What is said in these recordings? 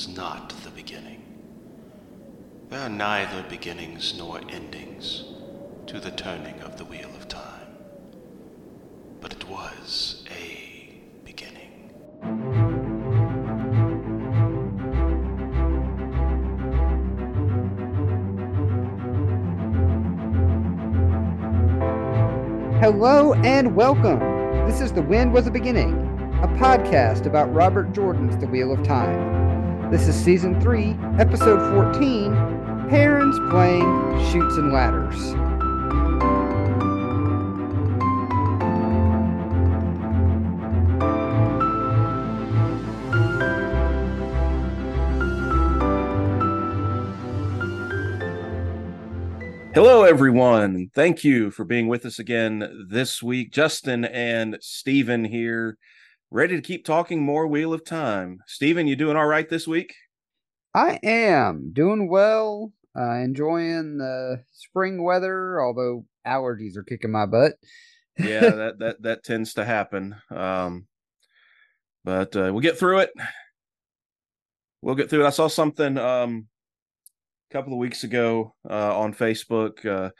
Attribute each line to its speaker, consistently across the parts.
Speaker 1: was not the beginning. There are neither beginnings nor endings to the turning of the wheel of time. But it was a beginning.
Speaker 2: Hello and welcome. This is The Wind Was a Beginning, a podcast about Robert Jordan's The Wheel of Time. This is season 3, episode 14 Perrin's Playing Chutes and Ladders.
Speaker 3: Hello, everyone. Thank you for being with us again this week. Justin and Stephen here, ready to keep talking more Wheel of Time. Stephen, you doing all right this week?
Speaker 2: I am doing well, uh, enjoying the spring weather, although allergies are kicking my butt.
Speaker 3: yeah, that that that tends to happen. Um, but uh, we'll get through it. We'll get through it. I saw something um, a couple of weeks ago uh, on Facebook.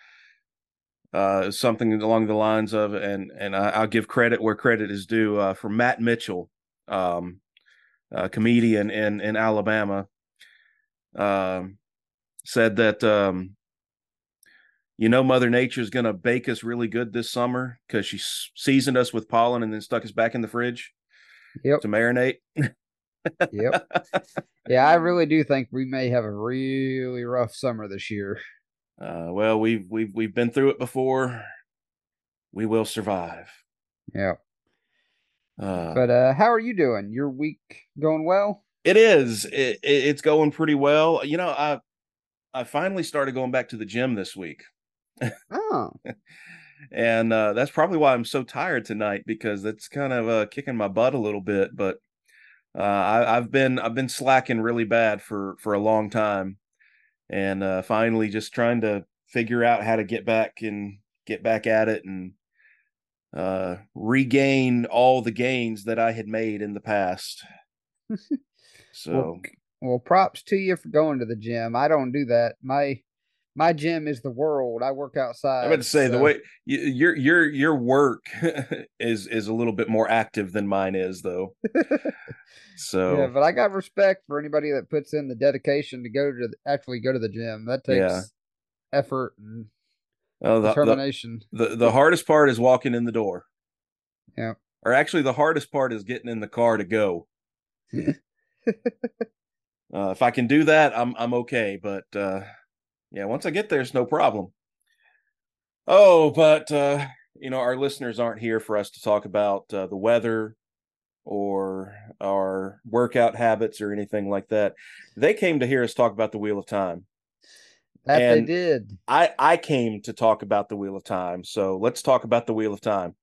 Speaker 3: Uh, something along the lines of, and and I, will give credit where credit is due uh, for Matt Mitchell, um, a comedian in in Alabama, um, said that um, you know Mother Nature is going to bake us really good this summer because she seasoned us with pollen and then stuck us back in the fridge
Speaker 2: yep.
Speaker 3: to marinate.
Speaker 2: yep. Yeah, I really do think we may have a really rough summer this year.
Speaker 3: Uh, well, we've we've we've been through it before. We will survive.
Speaker 2: Yeah. Uh, but uh, how are you doing? Your week going well?
Speaker 3: It is. It, it, it's going pretty well. You know, I I finally started going back to the gym this week.
Speaker 2: Oh.
Speaker 3: and uh, that's probably why I'm so tired tonight because it's kind of uh, kicking my butt a little bit. But uh, I, have been I've been slacking really bad for for a long time, and uh, finally just trying to figure out how to get back and get back at it and uh, regain all the gains that I had made in the past. so,
Speaker 2: well, well, props to you for going to the gym. I don't do that. My my gym is the world. I work outside.
Speaker 3: I'm about to say so. the way your your your work is is a little bit more active than mine is, though. so
Speaker 2: yeah, but I got respect for anybody that puts in the dedication to go to the, actually go to the gym. That takes yeah. effort and oh, the, determination.
Speaker 3: The, the the hardest part is walking in the door.
Speaker 2: Yeah.
Speaker 3: Or actually, the hardest part is getting in the car to go. uh, if I can do that, I'm I'm okay. But uh, yeah, once I get there, it's no problem. Oh, but uh, you know, our listeners aren't here for us to talk about uh, the weather or our workout habits or anything like that. They came to hear us talk about the Wheel of Time.
Speaker 2: That and they did.
Speaker 3: I I came to talk about the Wheel of Time. So let's talk about the Wheel of Time.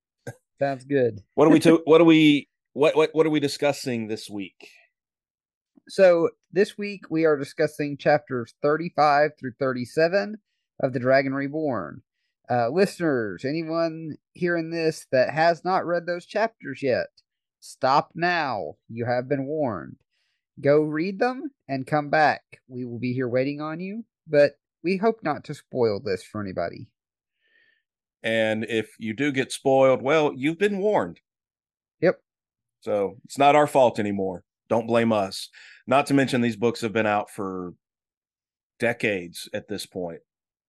Speaker 2: Sounds good.
Speaker 3: what are we to, what are we what what what are we discussing this week?
Speaker 2: So this week we are discussing chapters 35 through 37 of The Dragon Reborn. Uh, listeners, anyone hearing this that has not read those chapters yet, stop now. You have been warned. Go read them and come back. We will be here waiting on you, but we hope not to spoil this for anybody.
Speaker 3: And if you do get spoiled, well, you've been warned.
Speaker 2: Yep.
Speaker 3: So it's not our fault anymore. Don't blame us. Not to mention these books have been out for decades at this point.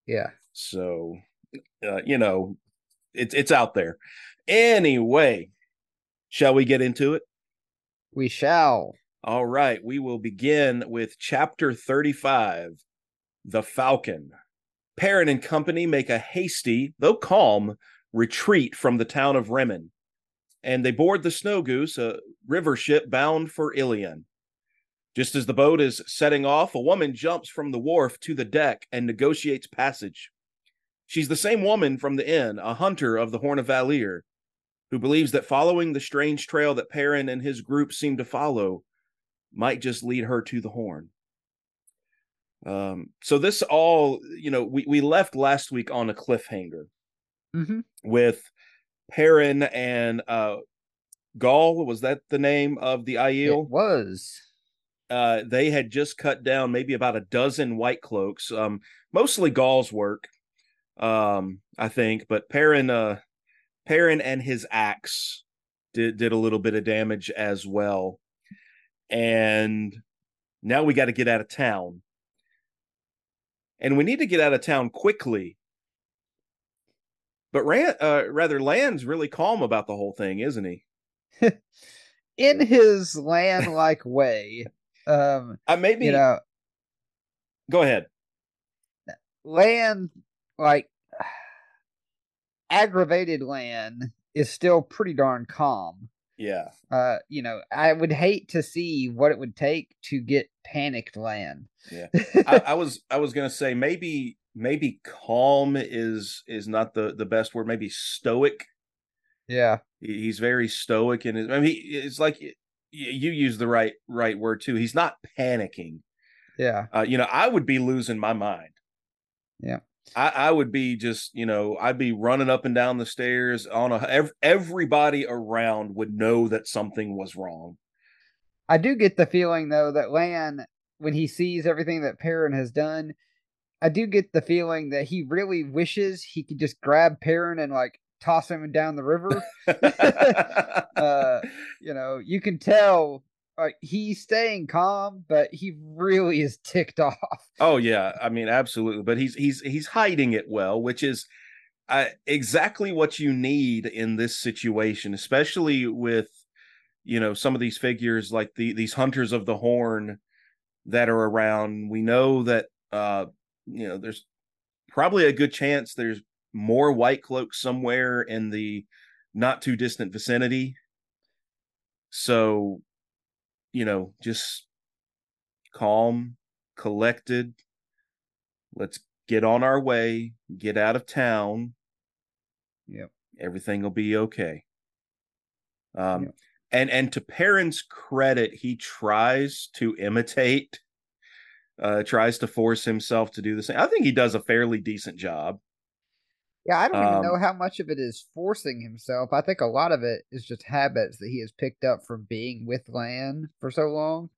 Speaker 2: Yeah.
Speaker 3: So, uh, you know, it's it's out there. Anyway, shall we get into it?
Speaker 2: We shall.
Speaker 3: All right, we will begin with chapter 35, The Falcon. Perrin and company make a hasty, though calm, retreat from the town of Remen, and they board the Snow Goose, a river ship bound for Illian. Just as the boat is setting off, a woman jumps from the wharf to the deck and negotiates passage. She's the same woman from the inn, a hunter of the Horn of Valere, who believes that following the strange trail that Perrin and his group seem to follow might just lead her to the Horn. Um, so this all, you know, we, we left last week on a cliffhanger
Speaker 2: mm-hmm.
Speaker 3: with Perrin and uh Gaul. Was that the name of the Aiel?
Speaker 2: It was.
Speaker 3: uh, they had just cut down maybe about a dozen white cloaks, um, mostly Gaul's work, um, I think. But Perrin, uh, Perrin and his axe did did a little bit of damage as well, and now we got to get out of town, and we need to get out of town quickly. But Rand, uh, rather, Lan's really calm about the whole thing, isn't he?
Speaker 2: In his Lan like way. Um,
Speaker 3: I maybe
Speaker 2: you know,
Speaker 3: go ahead.
Speaker 2: Lan like aggravated Lan is still pretty darn calm.
Speaker 3: Yeah.
Speaker 2: Uh, you know, I would hate to see what it would take to get panicked Lan.
Speaker 3: Yeah. I, I was I was gonna say maybe maybe calm is is not the the best word. Maybe stoic.
Speaker 2: yeah.
Speaker 3: He's very stoic and. I mean, he, it's like you use the right right word too. He's not panicking.
Speaker 2: Yeah.
Speaker 3: Uh, you know, I would be losing my mind.
Speaker 2: Yeah.
Speaker 3: I, I would be just, you know, I'd be running up and down the stairs on a. Ev- everybody around would know that something was wrong.
Speaker 2: I do get the feeling though that Lan, when he sees everything that Perrin has done, I do get the feeling that he really wishes he could just grab Perrin and like toss him down the river. uh, you know, you can tell like he's staying calm, but he really is ticked off.
Speaker 3: Oh yeah, I mean absolutely, but he's he's he's hiding it well, which is uh, exactly what you need in this situation, especially with you know some of these figures like the these hunters of the horn that are around. We know that uh you know there's probably a good chance there's more white cloaks somewhere in the not too distant vicinity. So, you know, just calm, collected. Let's get on our way, get out of town.
Speaker 2: Yep.
Speaker 3: Everything will be okay. Um
Speaker 2: Yep.
Speaker 3: and and to Perrin's credit, he tries to imitate uh tries to force himself to do the same. I think he does a fairly decent job.
Speaker 2: Yeah, I don't even
Speaker 3: Um,
Speaker 2: know how much of it is forcing himself. I think a lot of it is just habits that he has picked up from being with Lan for so long.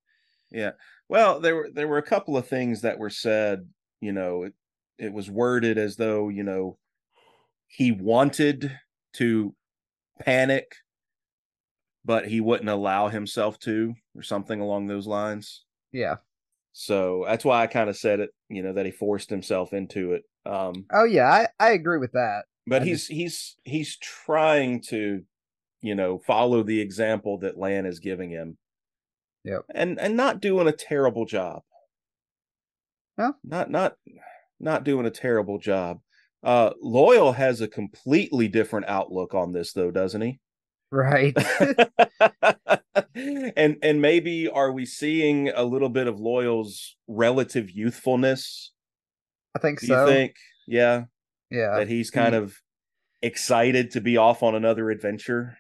Speaker 3: Yeah. Well, there were there were a couple of things that were said, you know, it, it was worded as though, you know, he wanted to panic but he wouldn't allow himself to or something along those lines.
Speaker 2: Yeah.
Speaker 3: So that's why I kind of said it, you know, that he forced himself into it. Um
Speaker 2: Oh yeah, I, I agree with that.
Speaker 3: but
Speaker 2: I
Speaker 3: he's he's he's trying to, you know, follow the example that Lan is giving him.
Speaker 2: Yep.
Speaker 3: And and not doing a terrible job.
Speaker 2: No.
Speaker 3: Not not not doing a terrible job. Uh Loial has a completely different outlook on this though, doesn't he?
Speaker 2: Right.
Speaker 3: and and maybe are we seeing a little bit of Loial's relative youthfulness?
Speaker 2: I think
Speaker 3: Do
Speaker 2: so.
Speaker 3: you think? Yeah,
Speaker 2: yeah.
Speaker 3: that he's kind of excited to be off on another adventure.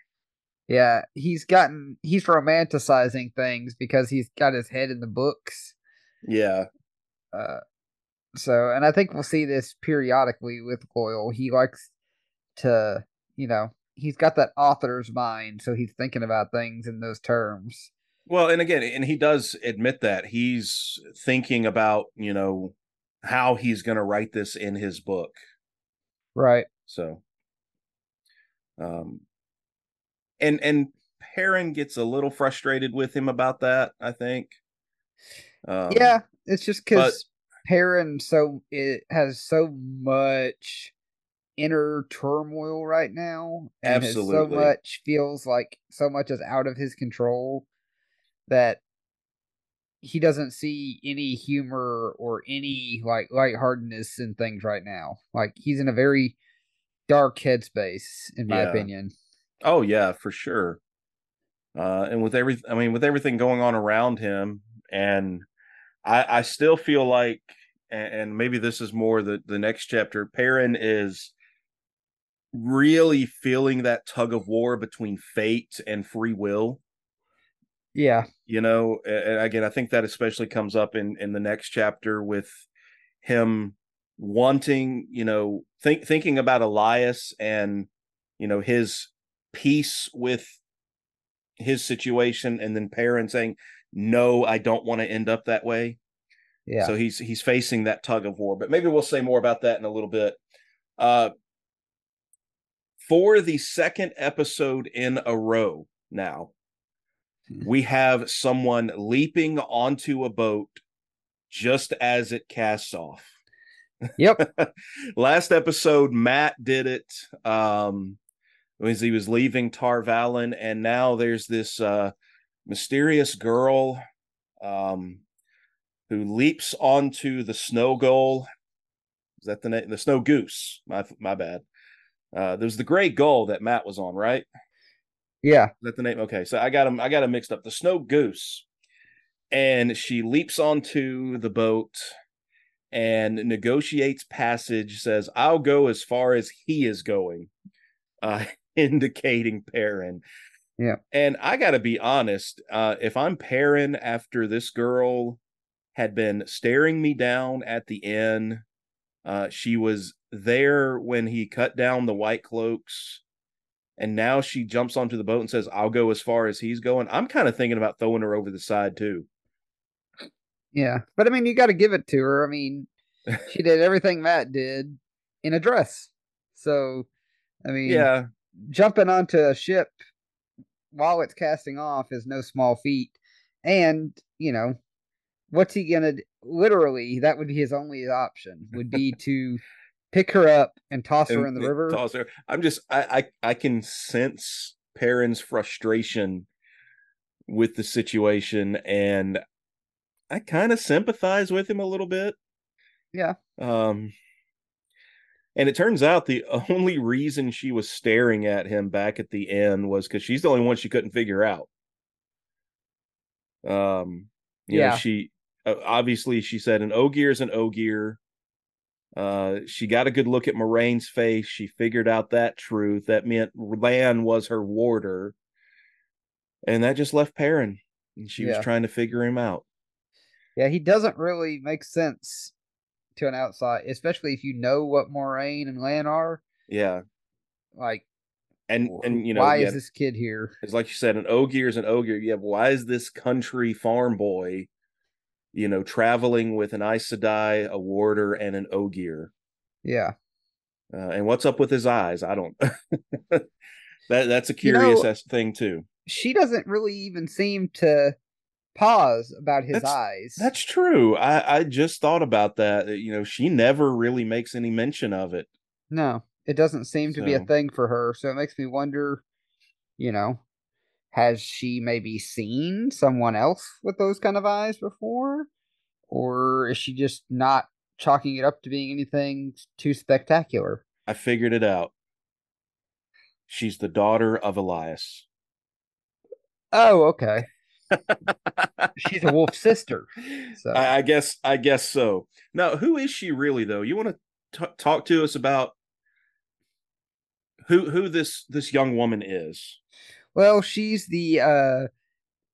Speaker 2: Yeah. He's gotten he's romanticizing things because he's got his head in the books.
Speaker 3: Yeah.
Speaker 2: Uh so and I think we'll see this periodically with Loial. He likes to, you know, he's got that author's mind, so he's thinking about things in those terms.
Speaker 3: Well, and again, and he does admit that he's thinking about, you know, how he's going to write this in his book.
Speaker 2: Right.
Speaker 3: So, um, and and Perrin gets a little frustrated with him about that. I think. Um,
Speaker 2: yeah, it's just because Perrin so it has so much inner turmoil right now, and so much feels like so much is out of his control that he doesn't see any humor or any like lightheartedness in things right now. Like he's in a very dark headspace, in my
Speaker 3: Yeah.
Speaker 2: opinion.
Speaker 3: Oh yeah, for sure. Uh, and with every, I mean, with everything going on around him, and I, I still feel like, and, and maybe this is more the the next chapter. Perrin is really feeling that tug of war between fate and free will.
Speaker 2: Yeah,
Speaker 3: You know, and again, I think that especially comes up in in the next chapter with him wanting, you know, think thinking about Elyas and you know his peace with his situation, and then Perrin saying, no, I don't want to end up that way.
Speaker 2: Yeah.
Speaker 3: So he's he's facing that tug of war. But maybe we'll say more about that in a little bit. Uh for the second episode in a row now, we have someone leaping onto a boat just as it casts off.
Speaker 2: Yep.
Speaker 3: Last episode, Matt did it. Um as he was leaving Tar Valon, and now there's this uh mysterious girl um who leaps onto the snow gull. Is that the name? The snow goose. My my bad. Uh, there's the gray gull that Matt was on, right?
Speaker 2: yeah.
Speaker 3: Is that the name? Okay, so I got him. I got him mixed up. The snow goose, and she leaps onto the boat and negotiates passage. Says, "I'll go as far as he is going," uh, indicating Perrin.
Speaker 2: Yeah.
Speaker 3: And I got to be honest. Uh, if I'm Perrin after this girl had been staring me down at the inn, uh, she was there when he cut down the white cloaks and now she jumps onto the boat and says i'll go as far as he's going i'm kind of thinking about throwing her over the side too
Speaker 2: Yeah. But I mean, you got to give it to her. I mean, she did everything Matt did in a dress. So, I mean,
Speaker 3: yeah
Speaker 2: jumping onto a ship while it's casting off is no small feat. And, you know, what's he to literally that would be his only option would be to pick her up and toss her in the river.
Speaker 3: toss her. i'm just I, I i can sense perrin's frustration with the situation and i kind of sympathize with him a little bit
Speaker 2: Yeah.
Speaker 3: um and it turns out the only reason she was staring at him back at the end was because she's the only one she couldn't figure out. Um, you know,
Speaker 2: Yeah.
Speaker 3: she uh, obviously she said an Ogier is an Ogier. Uh, she got a good look at Moiraine's face. She figured out that truth. That meant Lan was her warder, and that just left Perrin. And she
Speaker 2: Yeah.
Speaker 3: was trying to figure him out.
Speaker 2: Yeah, he doesn't really make sense to an outside, especially if you know what Moiraine and Lan are.
Speaker 3: Yeah,
Speaker 2: Like,
Speaker 3: and and you know,
Speaker 2: why
Speaker 3: yeah,
Speaker 2: is this kid here?
Speaker 3: It's like you said, an ogier is an ogier. Yeah, but why is this country farm boy, you know, traveling with an Aes Sedai, a warder, and an ogier?
Speaker 2: Yeah.
Speaker 3: Uh, and what's up with his eyes? I don't. that that's a
Speaker 2: You know-
Speaker 3: curious thing too.
Speaker 2: She doesn't really even seem to pause about his
Speaker 3: That's-
Speaker 2: eyes.
Speaker 3: That's true. I I just thought about that. that, You know, she never really makes any mention of it.
Speaker 2: No, it doesn't seem to be a thing for her. So it makes me wonder, you know, has she maybe seen someone else with those kind of eyes before? Or is she just not chalking it up to being anything too spectacular?
Speaker 3: I figured it out. She's the daughter of Elyas.
Speaker 2: Oh, okay. She's a wolf sister. So
Speaker 3: I, I guess I guess so. Now, who is she really though? You want to t- talk to us about who who this this young woman is?
Speaker 2: Well, she's the uh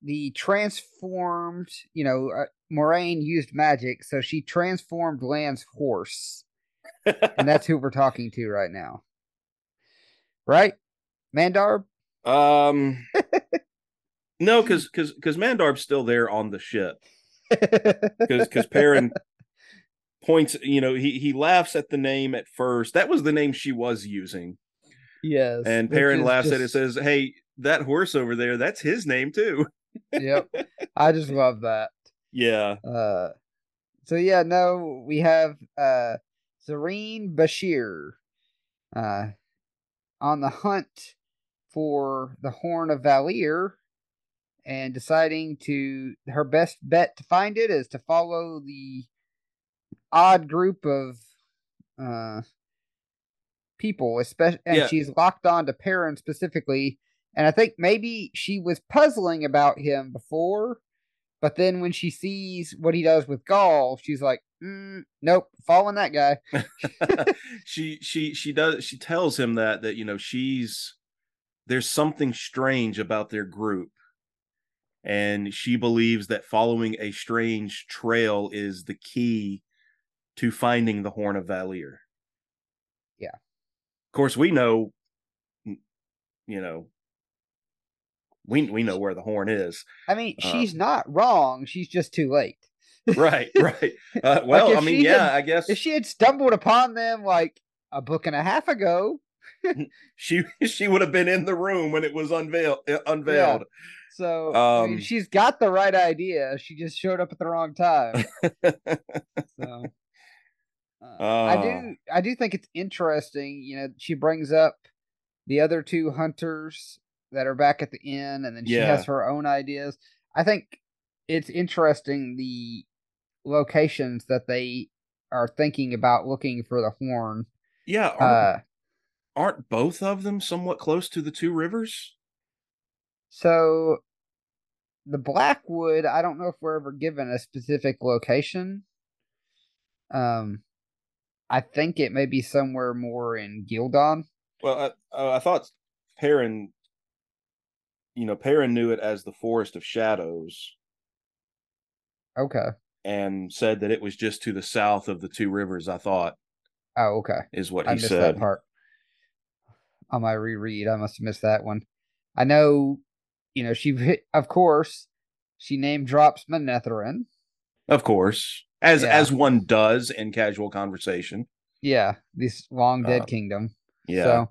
Speaker 2: the transformed, you know, uh, Moiraine used magic, so she transformed Lan's horse. and that's who we're talking to right now. Right? Mandarb?
Speaker 3: Um, no, because because because Mandarb's still there on the ship. Because because Perrin points, you know, he he laughs at the name at first. That was the name she was using,
Speaker 2: yes.
Speaker 3: and Perrin laughs at it. Says, "Hey, that horse over there, that's his name too."
Speaker 2: Yep. I just love that.
Speaker 3: Yeah,
Speaker 2: Uh so yeah, no, we have uh Zarine Bashere uh on the hunt for the Horn of Valere and deciding to her best bet to find it is to follow the odd group of uh people especially and
Speaker 3: Yeah.
Speaker 2: she's locked on to Perrin specifically and I think maybe she was puzzling about him before but then when she sees what he does with Gaul she's like mm, nope following that guy.
Speaker 3: She she she does she tells him that that you know she's there's something strange about their group. And she believes that following a strange trail is the key to finding the horn of Valere
Speaker 2: Yeah.
Speaker 3: of course we know you know we we know where the horn is.
Speaker 2: I mean,
Speaker 3: Uh,
Speaker 2: she's not wrong. She's just too late.
Speaker 3: Right, right. Uh, well,
Speaker 2: if
Speaker 3: I mean, yeah,
Speaker 2: had-
Speaker 3: I guess
Speaker 2: If she had stumbled upon them like a book and a half ago,
Speaker 3: she she would have been in the room when it was unveiled uh, unveiled.
Speaker 2: so I mean,
Speaker 3: Um,
Speaker 2: she's got the right idea. She just showed up at the wrong time. So uh, I do I do think it's interesting, you know, she brings up the other two hunters that are back at the inn and then she
Speaker 3: Yeah.
Speaker 2: has her own ideas. I think it's interesting the locations that they are thinking about looking for the horn.
Speaker 3: yeah, aren't,
Speaker 2: Uh
Speaker 3: aren't both of them somewhat close to the two rivers?
Speaker 2: so the Blackwood, I don't know if we're ever given a specific location. Um I think it may be somewhere more in Ghealdan.
Speaker 3: Well, I, I thought Perrin, you know, Perrin knew it as the Forest of Shadows
Speaker 2: Okay.
Speaker 3: and said that it was just to the south of the two rivers. I thought
Speaker 2: Oh, okay.
Speaker 3: is what
Speaker 2: I
Speaker 3: he
Speaker 2: missed
Speaker 3: said.
Speaker 2: that part. On my reread, I must have missed that one. I know, you know, she hit, of course, she name drops Manetheren.
Speaker 3: Of course, as
Speaker 2: Yeah.
Speaker 3: as one does in casual conversation.
Speaker 2: Yeah, this long dead
Speaker 3: Uh,
Speaker 2: kingdom.
Speaker 3: Yeah,
Speaker 2: So,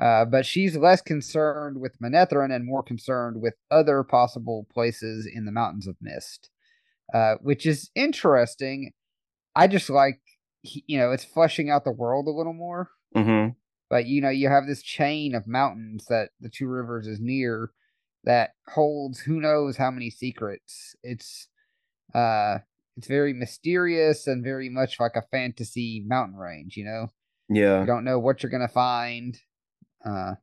Speaker 2: uh, but she's less concerned with Manetheren and more concerned with other possible places in the Mountains of Mist, uh, which is interesting. I just like, you know, it's fleshing out the world a little more.
Speaker 3: hmm
Speaker 2: but you know you have this chain of mountains that the two rivers is near that holds who knows how many secrets. It's uh it's very mysterious and very much like a fantasy mountain range you know?
Speaker 3: Yeah,
Speaker 2: you don't know what you're gonna find uh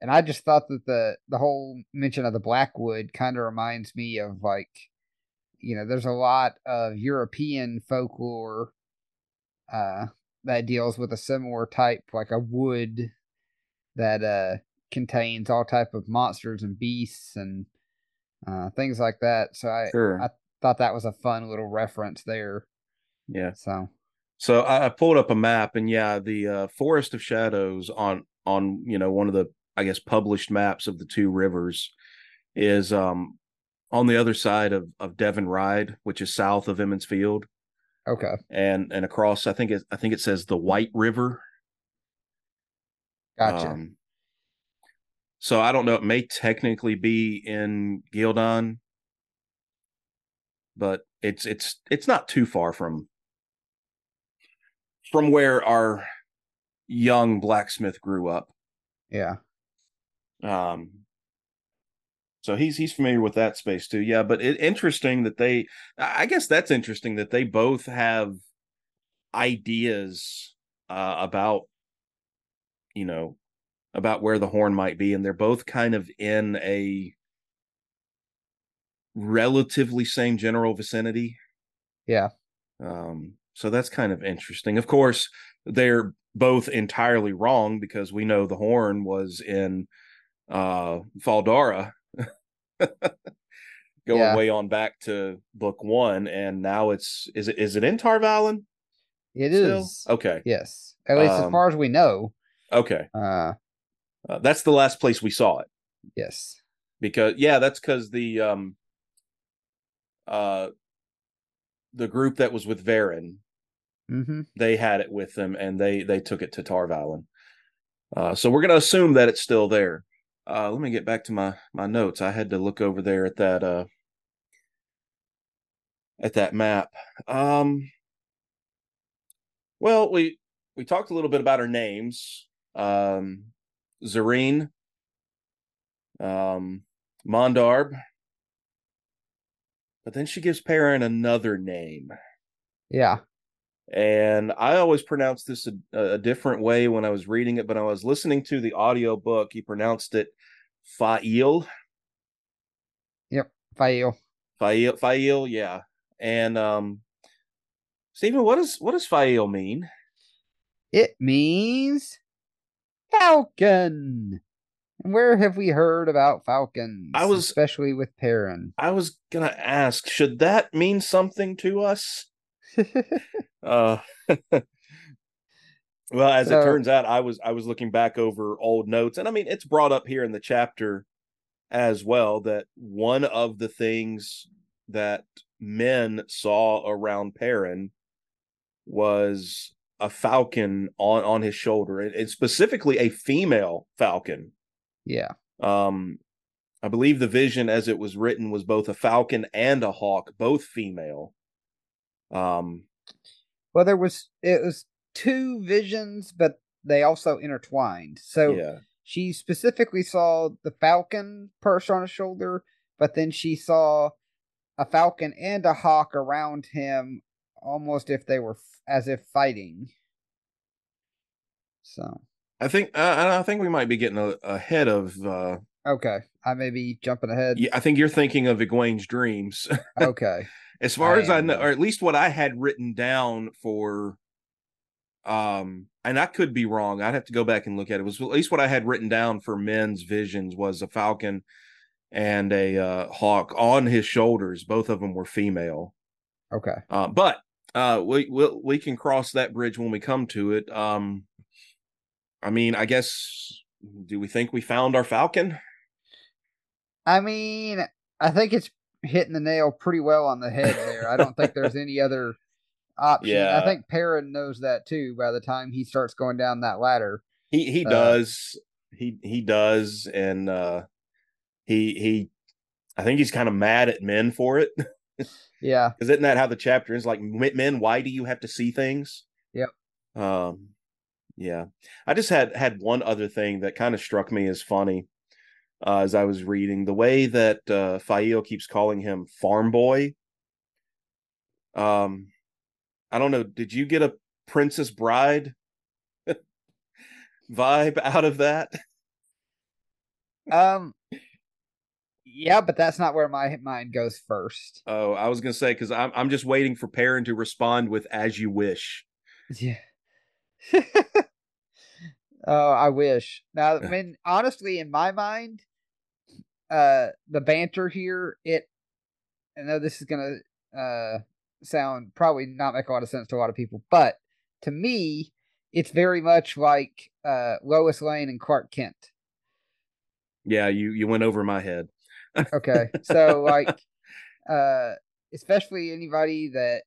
Speaker 2: and i just thought that the the whole mention of the blackwood kind of reminds me of like you know there's a lot of european folklore uh that deals with a similar type like a wood that uh contains all type of monsters and beasts and uh things like that. So i
Speaker 3: sure,
Speaker 2: I- thought that was a fun little reference there.
Speaker 3: Yeah.
Speaker 2: so
Speaker 3: So I, I pulled up a map, and yeah, the uh, Forest of Shadows on on you know one of the I guess published maps of the two rivers is um on the other side of of Deven Ride, which is south of Emond's Field,
Speaker 2: okay
Speaker 3: and and across I think it I think it says the White River.
Speaker 2: gotcha
Speaker 3: Um, so I don't know. It may technically be in Ghealdan, but it's it's it's not too far from from where our young blacksmith grew up.
Speaker 2: yeah
Speaker 3: Um, so he's he's familiar with that space too. Yeah, but it interesting that they. I I guess that's interesting that they both have ideas uh, about you know about where the horn might be, and they're both kind of in a relatively same general vicinity.
Speaker 2: yeah
Speaker 3: Um, so that's kind of interesting. Of course, they're both entirely wrong because we know the horn was in uh Fal Dara going
Speaker 2: Yeah.
Speaker 3: way on back to book one, and now it's is it is it in Tar Valon?
Speaker 2: it
Speaker 3: still?
Speaker 2: is
Speaker 3: Okay.
Speaker 2: yes at least as
Speaker 3: Um,
Speaker 2: far as we know
Speaker 3: Okay.
Speaker 2: uh
Speaker 3: Uh, that's the last place we saw it.
Speaker 2: yes
Speaker 3: because yeah that's because the um uh the group that was with Verin
Speaker 2: mm-hmm.
Speaker 3: they had it with them and they they took it to Tar Valon uh so we're gonna assume that it's still there. Uh let me get back to my my notes. I had to look over there at that uh at that map. Um well we we talked a little bit about our names. Um Zarine um Mandarb. But then she gives Perrin another name.
Speaker 2: yeah
Speaker 3: And I always pronounced this a, a different way when I was reading it, but I was listening to the audio book. He pronounced it Fa'il.
Speaker 2: Yep, fail
Speaker 3: Fa'il, Fa'il, yeah. And um Stephen, what does what does Fa'il mean?
Speaker 2: It means falcon. And where have we heard about falcons?
Speaker 3: I was-
Speaker 2: especially with Perrin.
Speaker 3: I was gonna ask, should that mean something to us? Uh well, as
Speaker 2: So-
Speaker 3: it turns out, I was I was looking back over old notes, and I mean it's brought up here in the chapter as well that one of the things that Min saw around Perrin was a falcon on on his shoulder, and, and specifically a female falcon.
Speaker 2: Yeah.
Speaker 3: Um, I believe the vision, as it was written, was both a falcon and a hawk, both female. Um,
Speaker 2: Well, there was it was two visions, but they also intertwined. So
Speaker 3: yeah,
Speaker 2: she specifically saw the falcon perched on his shoulder, but then she saw a falcon and a hawk around him, almost if they were f- as if fighting. So
Speaker 3: I think I, I think we might be getting a, ahead of. Uh,
Speaker 2: okay, I may be jumping ahead.
Speaker 3: yeah, I think you're thinking of Egwene's dreams.
Speaker 2: Okay,
Speaker 3: as far
Speaker 2: I
Speaker 3: as I know, or at least what I had written down for, um, and I could be wrong. I'd have to go back and look at it. it was at least what I had written down for Min's visions was a falcon and a uh, hawk on his shoulders. Both of them were female.
Speaker 2: okay.
Speaker 3: Uh, but uh, we we'll, we can cross that bridge when we come to it. Um, I mean, I guess. Do we think we found our falcon?
Speaker 2: I mean, I think it's hitting the nail pretty well on the head there. I don't think there's any other option.
Speaker 3: Yeah.
Speaker 2: I think Perrin knows that too by the time he starts going down that ladder.
Speaker 3: He he
Speaker 2: Uh,
Speaker 3: does. He he does, and uh, he he. I think he's kind of mad at Min for it.
Speaker 2: Yeah.
Speaker 3: Because isn't that how the chapter is? Like, Min, why do you have to see things?
Speaker 2: Yep.
Speaker 3: Um, yeah. I just had had one other thing that kind of struck me as funny uh, as I was reading the way that uh, Faile keeps calling him Farm Boy. Um, I don't know. Did you get a Princess Bride vibe out of that?
Speaker 2: Um Yeah, but that's not where my mind goes first.
Speaker 3: Oh, I was gonna say because I'm I'm just waiting for Perrin to respond with "as you wish."
Speaker 2: Yeah. oh, I wish. Now, I mean, honestly, in my mind, uh, the banter here, it. I know this is gonna uh sound probably not make a lot of sense to a lot of people, but to me, it's very much like uh Lois Lane and Clark Kent.
Speaker 3: Yeah, you you went over my head.
Speaker 2: Okay, so like, uh, especially anybody that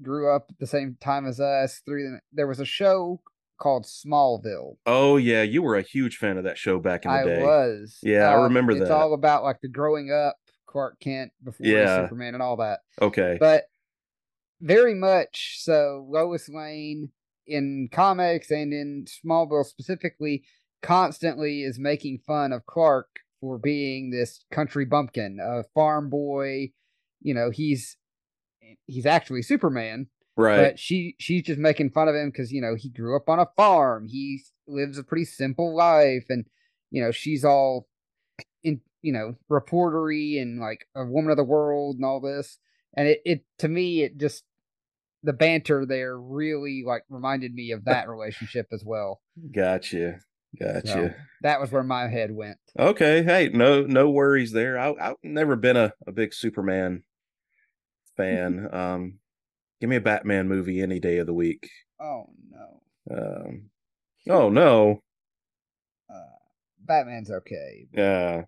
Speaker 2: grew up at the same time as us through the, there was a show called Smallville.
Speaker 3: Oh yeah, you were a huge fan of that show back in the
Speaker 2: I
Speaker 3: day.
Speaker 2: I was.
Speaker 3: Yeah, I
Speaker 2: Um,
Speaker 3: remember
Speaker 2: It's
Speaker 3: that.
Speaker 2: It's all about like the growing up Clark Kent before
Speaker 3: Yeah.
Speaker 2: Superman and all that.
Speaker 3: Okay.
Speaker 2: But very much so, Lois Lane in comics and in Smallville specifically constantly is making fun of Clark for being this country bumpkin, a farm boy. You know, he's he's actually Superman,
Speaker 3: right.
Speaker 2: but she she's just making fun of him because you know he grew up on a farm. He lives a pretty simple life, and you know she's all in you know reportery and like a woman of the world and all this. And it it to me it just the banter there really like reminded me of that relationship as well.
Speaker 3: Gotcha. Gotcha.
Speaker 2: So that was where my head went.
Speaker 3: Okay. Hey, no no worries there. I I've never been a, a big Superman fan. um give me a Batman movie any day of the week.
Speaker 2: Oh no,
Speaker 3: Um oh no.
Speaker 2: uh, Batman's okay.
Speaker 3: Uh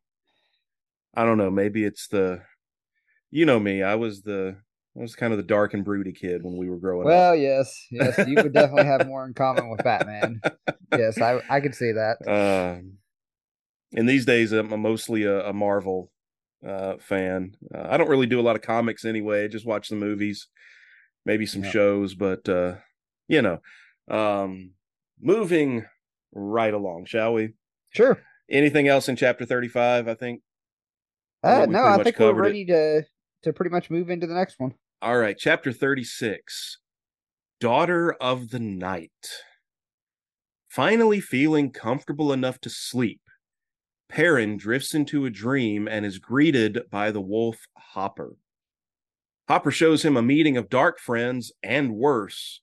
Speaker 3: I don't know. Maybe it's the you know me. I was the I was kind of the dark and broody kid when we were growing up.
Speaker 2: Well, yes, yes, you would definitely have more in common with Batman. Yes, I I could see that.
Speaker 3: Um, and these days, I'm mostly a, a Marvel uh, fan. Uh, I don't really do a lot of comics anyway. Just watch the movies, maybe some
Speaker 2: Yeah.
Speaker 3: shows, but uh, you know, um, moving right along, shall we?
Speaker 2: Sure.
Speaker 3: Anything else in chapter 35? I think.
Speaker 2: Uh, no, I think we're
Speaker 3: covered it.
Speaker 2: ready to to pretty much move into the next one.
Speaker 3: All right, chapter 36 Daughter of the Night. Finally feeling comfortable enough to sleep, Perrin drifts into a dream and is greeted by the wolf Hopper. Hopper shows him a meeting of dark friends and worse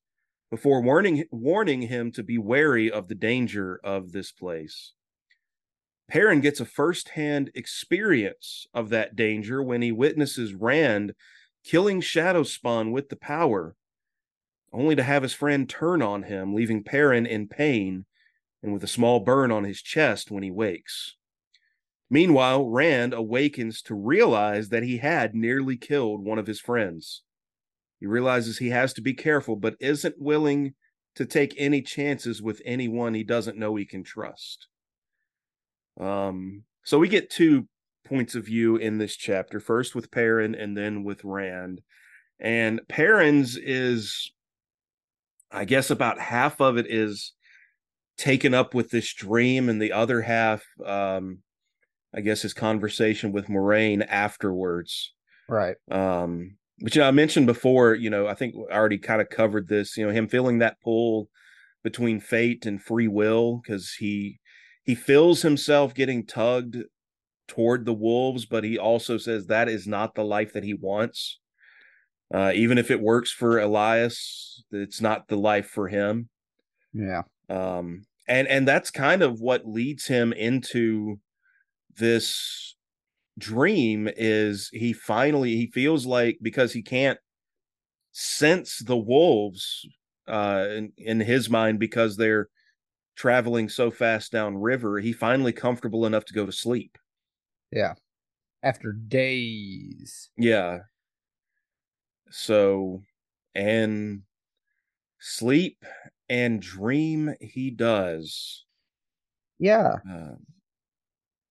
Speaker 3: before warning warning him to be wary of the danger of this place. Perrin gets a first-hand experience of that danger when he witnesses Rand killing Shadowspawn with the power, only to have his friend turn on him, leaving Perrin in pain and with a small burn on his chest when he wakes. Meanwhile, Rand awakens to realize that he had nearly killed one of his friends. He realizes he has to be careful, but isn't willing to take any chances with anyone he doesn't know he can trust. Um, so we get two points of view in this chapter first with Perrin and then with Rand. And Perrin's is, I guess, about half of it is taken up with this dream, and the other half, um, I guess, his conversation with Moiraine afterwards.
Speaker 2: Right.
Speaker 3: Um, but you know, I mentioned before, you know, I think I already kind of covered this, you know, him feeling that pull between fate and free will because he he feels himself getting tugged toward the wolves, but he also says that is not the life that he wants. Uh, even if it works for Elyas, it's not the life for him.
Speaker 2: Yeah.
Speaker 3: Um, and and that's kind of what leads him into this dream is he finally he feels like because he can't sense the wolves uh in, in his mind because they're traveling so fast down river he finally comfortable enough to go to sleep
Speaker 2: Yeah. After days.
Speaker 3: yeah so and sleep and dream he does
Speaker 2: Yeah.
Speaker 3: uh,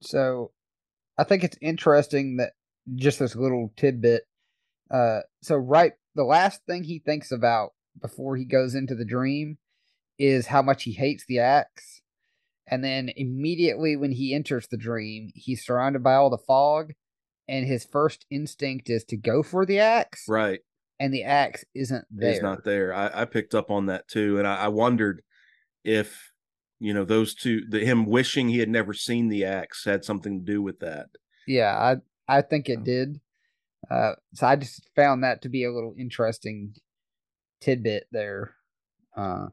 Speaker 2: So I think it's interesting that just this little tidbit. Uh, so right, the last thing he thinks about before he goes into the dream is how much he hates the axe. And then immediately when he enters the dream, he's surrounded by all the fog, and his first instinct is to go for the axe,
Speaker 3: right
Speaker 2: and the axe isn't there.
Speaker 3: is not there. I, I picked up on that too, and I, I wondered if you know those two, the, him wishing he had never seen the axe, had something to do with that.
Speaker 2: Yeah, I I think it did. Uh, so I just found that to be a little interesting tidbit there. Uh,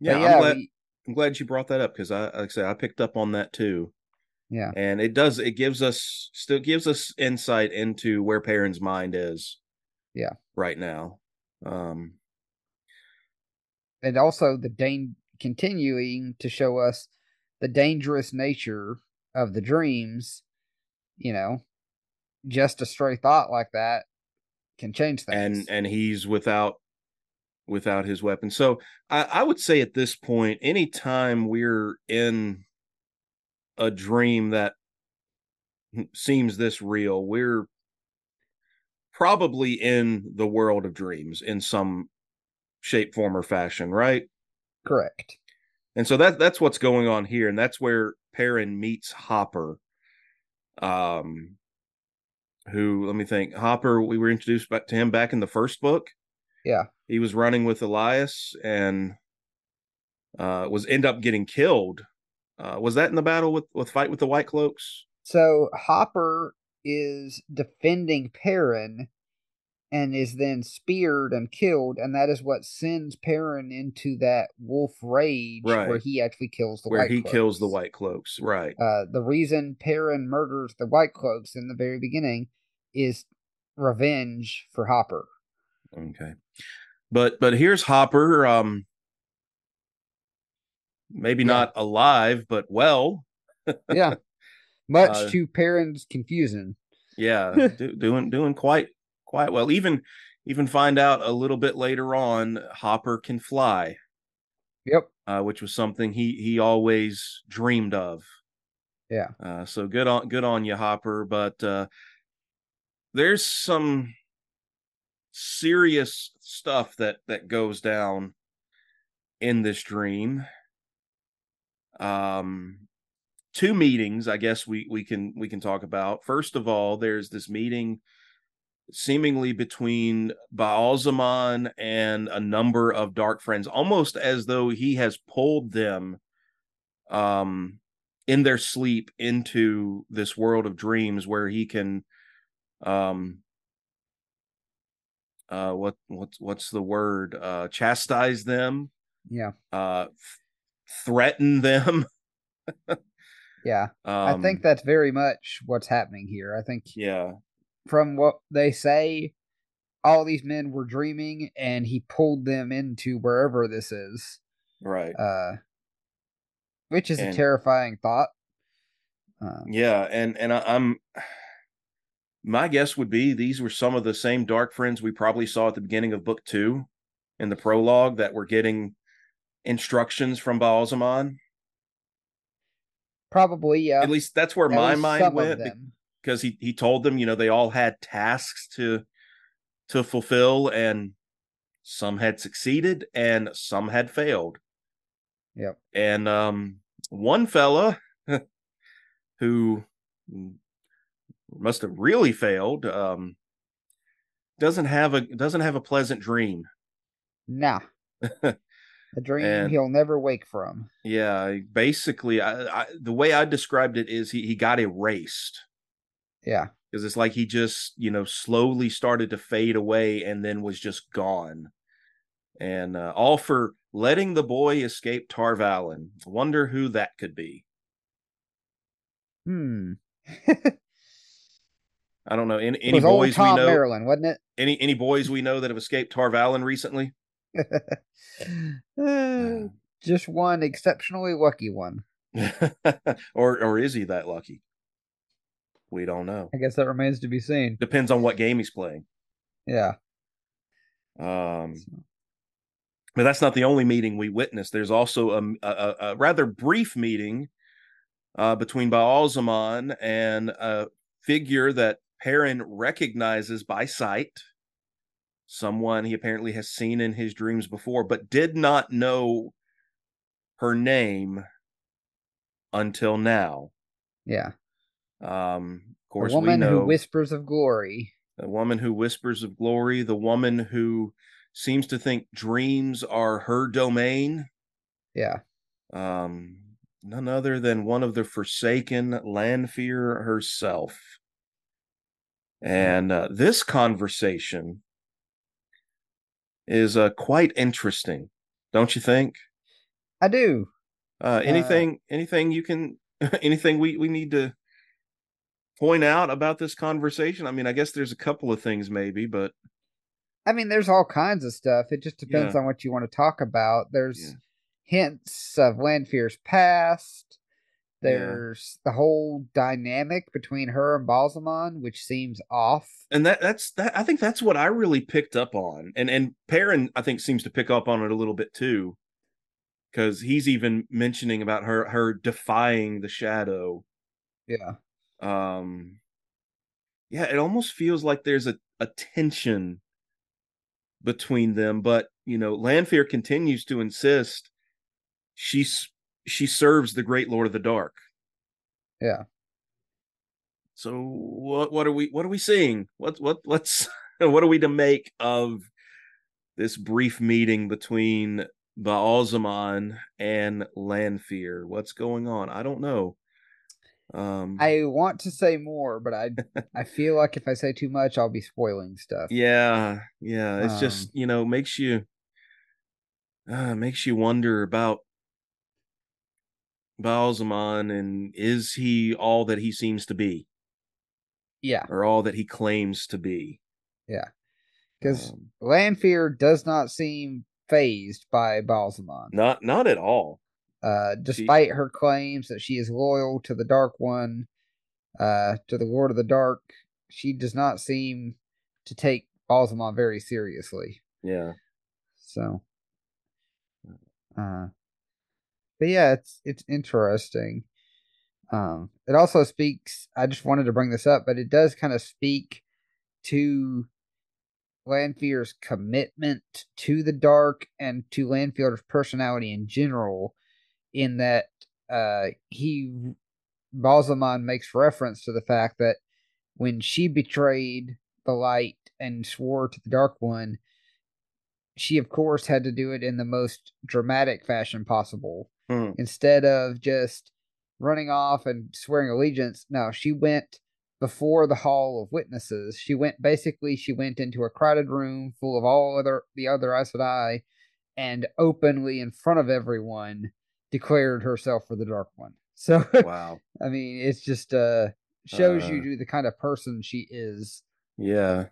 Speaker 3: Yeah,
Speaker 2: but
Speaker 3: I'm glad.
Speaker 2: we-
Speaker 3: I'm glad you brought that up because I, like I said, I picked up on that too,
Speaker 2: yeah,
Speaker 3: and it does. It gives us still gives us insight into where Perrin's mind is.
Speaker 2: Yeah.
Speaker 3: right now. Um,
Speaker 2: and also the dan- continuing to show us the dangerous nature of the dreams. You know, just a stray thought like that can change things.
Speaker 3: and and he's without without his weapon. So I, I would say at this point, anytime we're in a dream that seems this real, we're probably in the world of dreams in some shape, form, or fashion, right?
Speaker 2: Correct.
Speaker 3: And so that that's what's going on here, and that's where Perrin meets Hopper. Um, who let me think. Hopper, we were introduced back to him back in the first book.
Speaker 2: Yeah.
Speaker 3: He was running with Elyas and uh was end up getting killed. Uh was that in the battle with with fight with the White Cloaks?
Speaker 2: So Hopper is defending Perrin and is then speared and killed, and that is what sends Perrin into that wolf rage where he actually kills the
Speaker 3: where
Speaker 2: White
Speaker 3: he kills the White Cloaks, right?
Speaker 2: Uh, the reason Perrin murders the White Cloaks in the very beginning is revenge for Hopper.
Speaker 3: Okay. But but here's Hopper um maybe
Speaker 2: Yeah.
Speaker 3: not alive but well.
Speaker 2: Yeah. Much
Speaker 3: Uh,
Speaker 2: to Perrin's confusion.
Speaker 3: Yeah, do, doing doing quite quite well. Even even find out a little bit later on Hopper can fly,
Speaker 2: Yep.
Speaker 3: uh, which was something he he always dreamed of.
Speaker 2: Yeah.
Speaker 3: Uh, so good on good on you, Hopper. But uh, there's some serious stuff that that goes down in this dream. Um, two meetings, I guess we we can we can talk about. First of all, there's this meeting seemingly between Baalzamon and a number of dark friends, almost as though he has pulled them um in their sleep into this world of dreams where he can um uh what what's what's the word uh chastise them
Speaker 2: Yeah.
Speaker 3: uh th- threaten them
Speaker 2: Yeah.
Speaker 3: um
Speaker 2: I think that's very much what's happening here. I think
Speaker 3: yeah
Speaker 2: from what they say, all these men were dreaming and he pulled them into wherever this is.
Speaker 3: right
Speaker 2: Uh which is
Speaker 3: And-
Speaker 2: a terrifying thought. Uh,
Speaker 3: Yeah, and and I, I'm my guess would be these were some of the same dark friends we probably saw at the beginning of book two in the prologue that were getting instructions from Baalzamon.
Speaker 2: probably, yeah.
Speaker 3: At least that's where
Speaker 2: At
Speaker 3: my mind went. Because he he told them, you know, they all had tasks to to fulfill and some had succeeded and some had failed.
Speaker 2: Yep.
Speaker 3: And um one fella who must have really failed um doesn't have a doesn't have a pleasant dream.
Speaker 2: Nah. A dream
Speaker 3: And-
Speaker 2: he'll never wake from.
Speaker 3: Yeah, basically I, I the way I described it is he he got erased.
Speaker 2: Yeah.
Speaker 3: because it's like he just you know slowly started to fade away and then was just gone and uh, all for letting the boy escape Tar Valon wonder who that could be
Speaker 2: Hmm.
Speaker 3: i don't know any, any boys we know
Speaker 2: Maryland, wasn't it?
Speaker 3: any any boys we know that have escaped Tar Valon
Speaker 2: recently? Uh, Just one exceptionally lucky one.
Speaker 3: or or is he that lucky we don't know
Speaker 2: I guess that remains to be seen.
Speaker 3: depends on what game he's playing
Speaker 2: Yeah.
Speaker 3: Um, but that's not the only meeting we witnessed. There's also a, a, a rather brief meeting uh, between Ba'alzamon and a figure that Perrin recognizes by sight. Someone he apparently has seen in his dreams before, but did not know her name until now.
Speaker 2: Yeah.
Speaker 3: Um, of course,
Speaker 2: woman
Speaker 3: we know
Speaker 2: who whispers of glory.
Speaker 3: the woman who whispers of glory, the woman who seems to think dreams are her domain.
Speaker 2: Yeah.
Speaker 3: Um, none other than one of the forsaken Lanfear herself. And uh, this conversation is uh, quite interesting, don't you think?
Speaker 2: I do.
Speaker 3: Uh, anything, anything you can, anything we we need to point out about this conversation? I mean, I guess there's a couple of things maybe, but
Speaker 2: I mean, there's all kinds of stuff. It just depends on what you want to talk about. There's
Speaker 3: Yeah.
Speaker 2: hints of Lanfear's past.
Speaker 3: Yeah.
Speaker 2: There's the whole dynamic between her and Ba'alzamon, which seems off.
Speaker 3: and that that's that i think that's what i really picked up on and and Perrin, i think seems to pick up on it a little bit too because he's even mentioning about her her defying the shadow
Speaker 2: Yeah.
Speaker 3: Um yeah it almost feels like there's a, a tension between them but you know lanfear continues to insist she's she serves the great lord of the dark
Speaker 2: Yeah.
Speaker 3: So what what are we what are we seeing? What what what's what are we to make of this brief meeting between Ba'alzamon and Lanfear? What's going on? I don't know. Um
Speaker 2: I want to say more, but I I feel like if I say too much, I'll be spoiling stuff.
Speaker 3: yeah, yeah, it's just,
Speaker 2: Um,
Speaker 3: you know, makes you uh makes you wonder about Ba'alzamon and is he all that he seems to be
Speaker 2: Yeah,
Speaker 3: or all that he claims to be?
Speaker 2: Yeah, because
Speaker 3: Um,
Speaker 2: Lanfear does not seem phased by Ba'alzamon.
Speaker 3: not not at all.
Speaker 2: Uh, despite her claims that she is loyal to the Dark One, uh, to the Lord of the Dark, she does not seem to take Ba'alzamon very seriously.
Speaker 3: Yeah.
Speaker 2: So, uh, but yeah, it's it's interesting. Um, it also speaks. I just wanted to bring this up, but it does kind of speak to Lanfear's commitment to the dark and to Lanfear's personality in general. In that, uh, he Ba'alzamon makes reference to the fact that when she betrayed the light and swore to the dark one, she of course had to do it in the most dramatic fashion possible.
Speaker 3: Hmm.
Speaker 2: Instead of just running off and swearing allegiance, no, she went before the hall of witnesses. She went basically she went into a crowded room full of all other the other Aes Sedai and openly in front of everyone declared herself for the dark one. So
Speaker 3: Wow.
Speaker 2: I mean it's just uh shows
Speaker 3: Uh,
Speaker 2: you the kind of person she is.
Speaker 3: Yeah.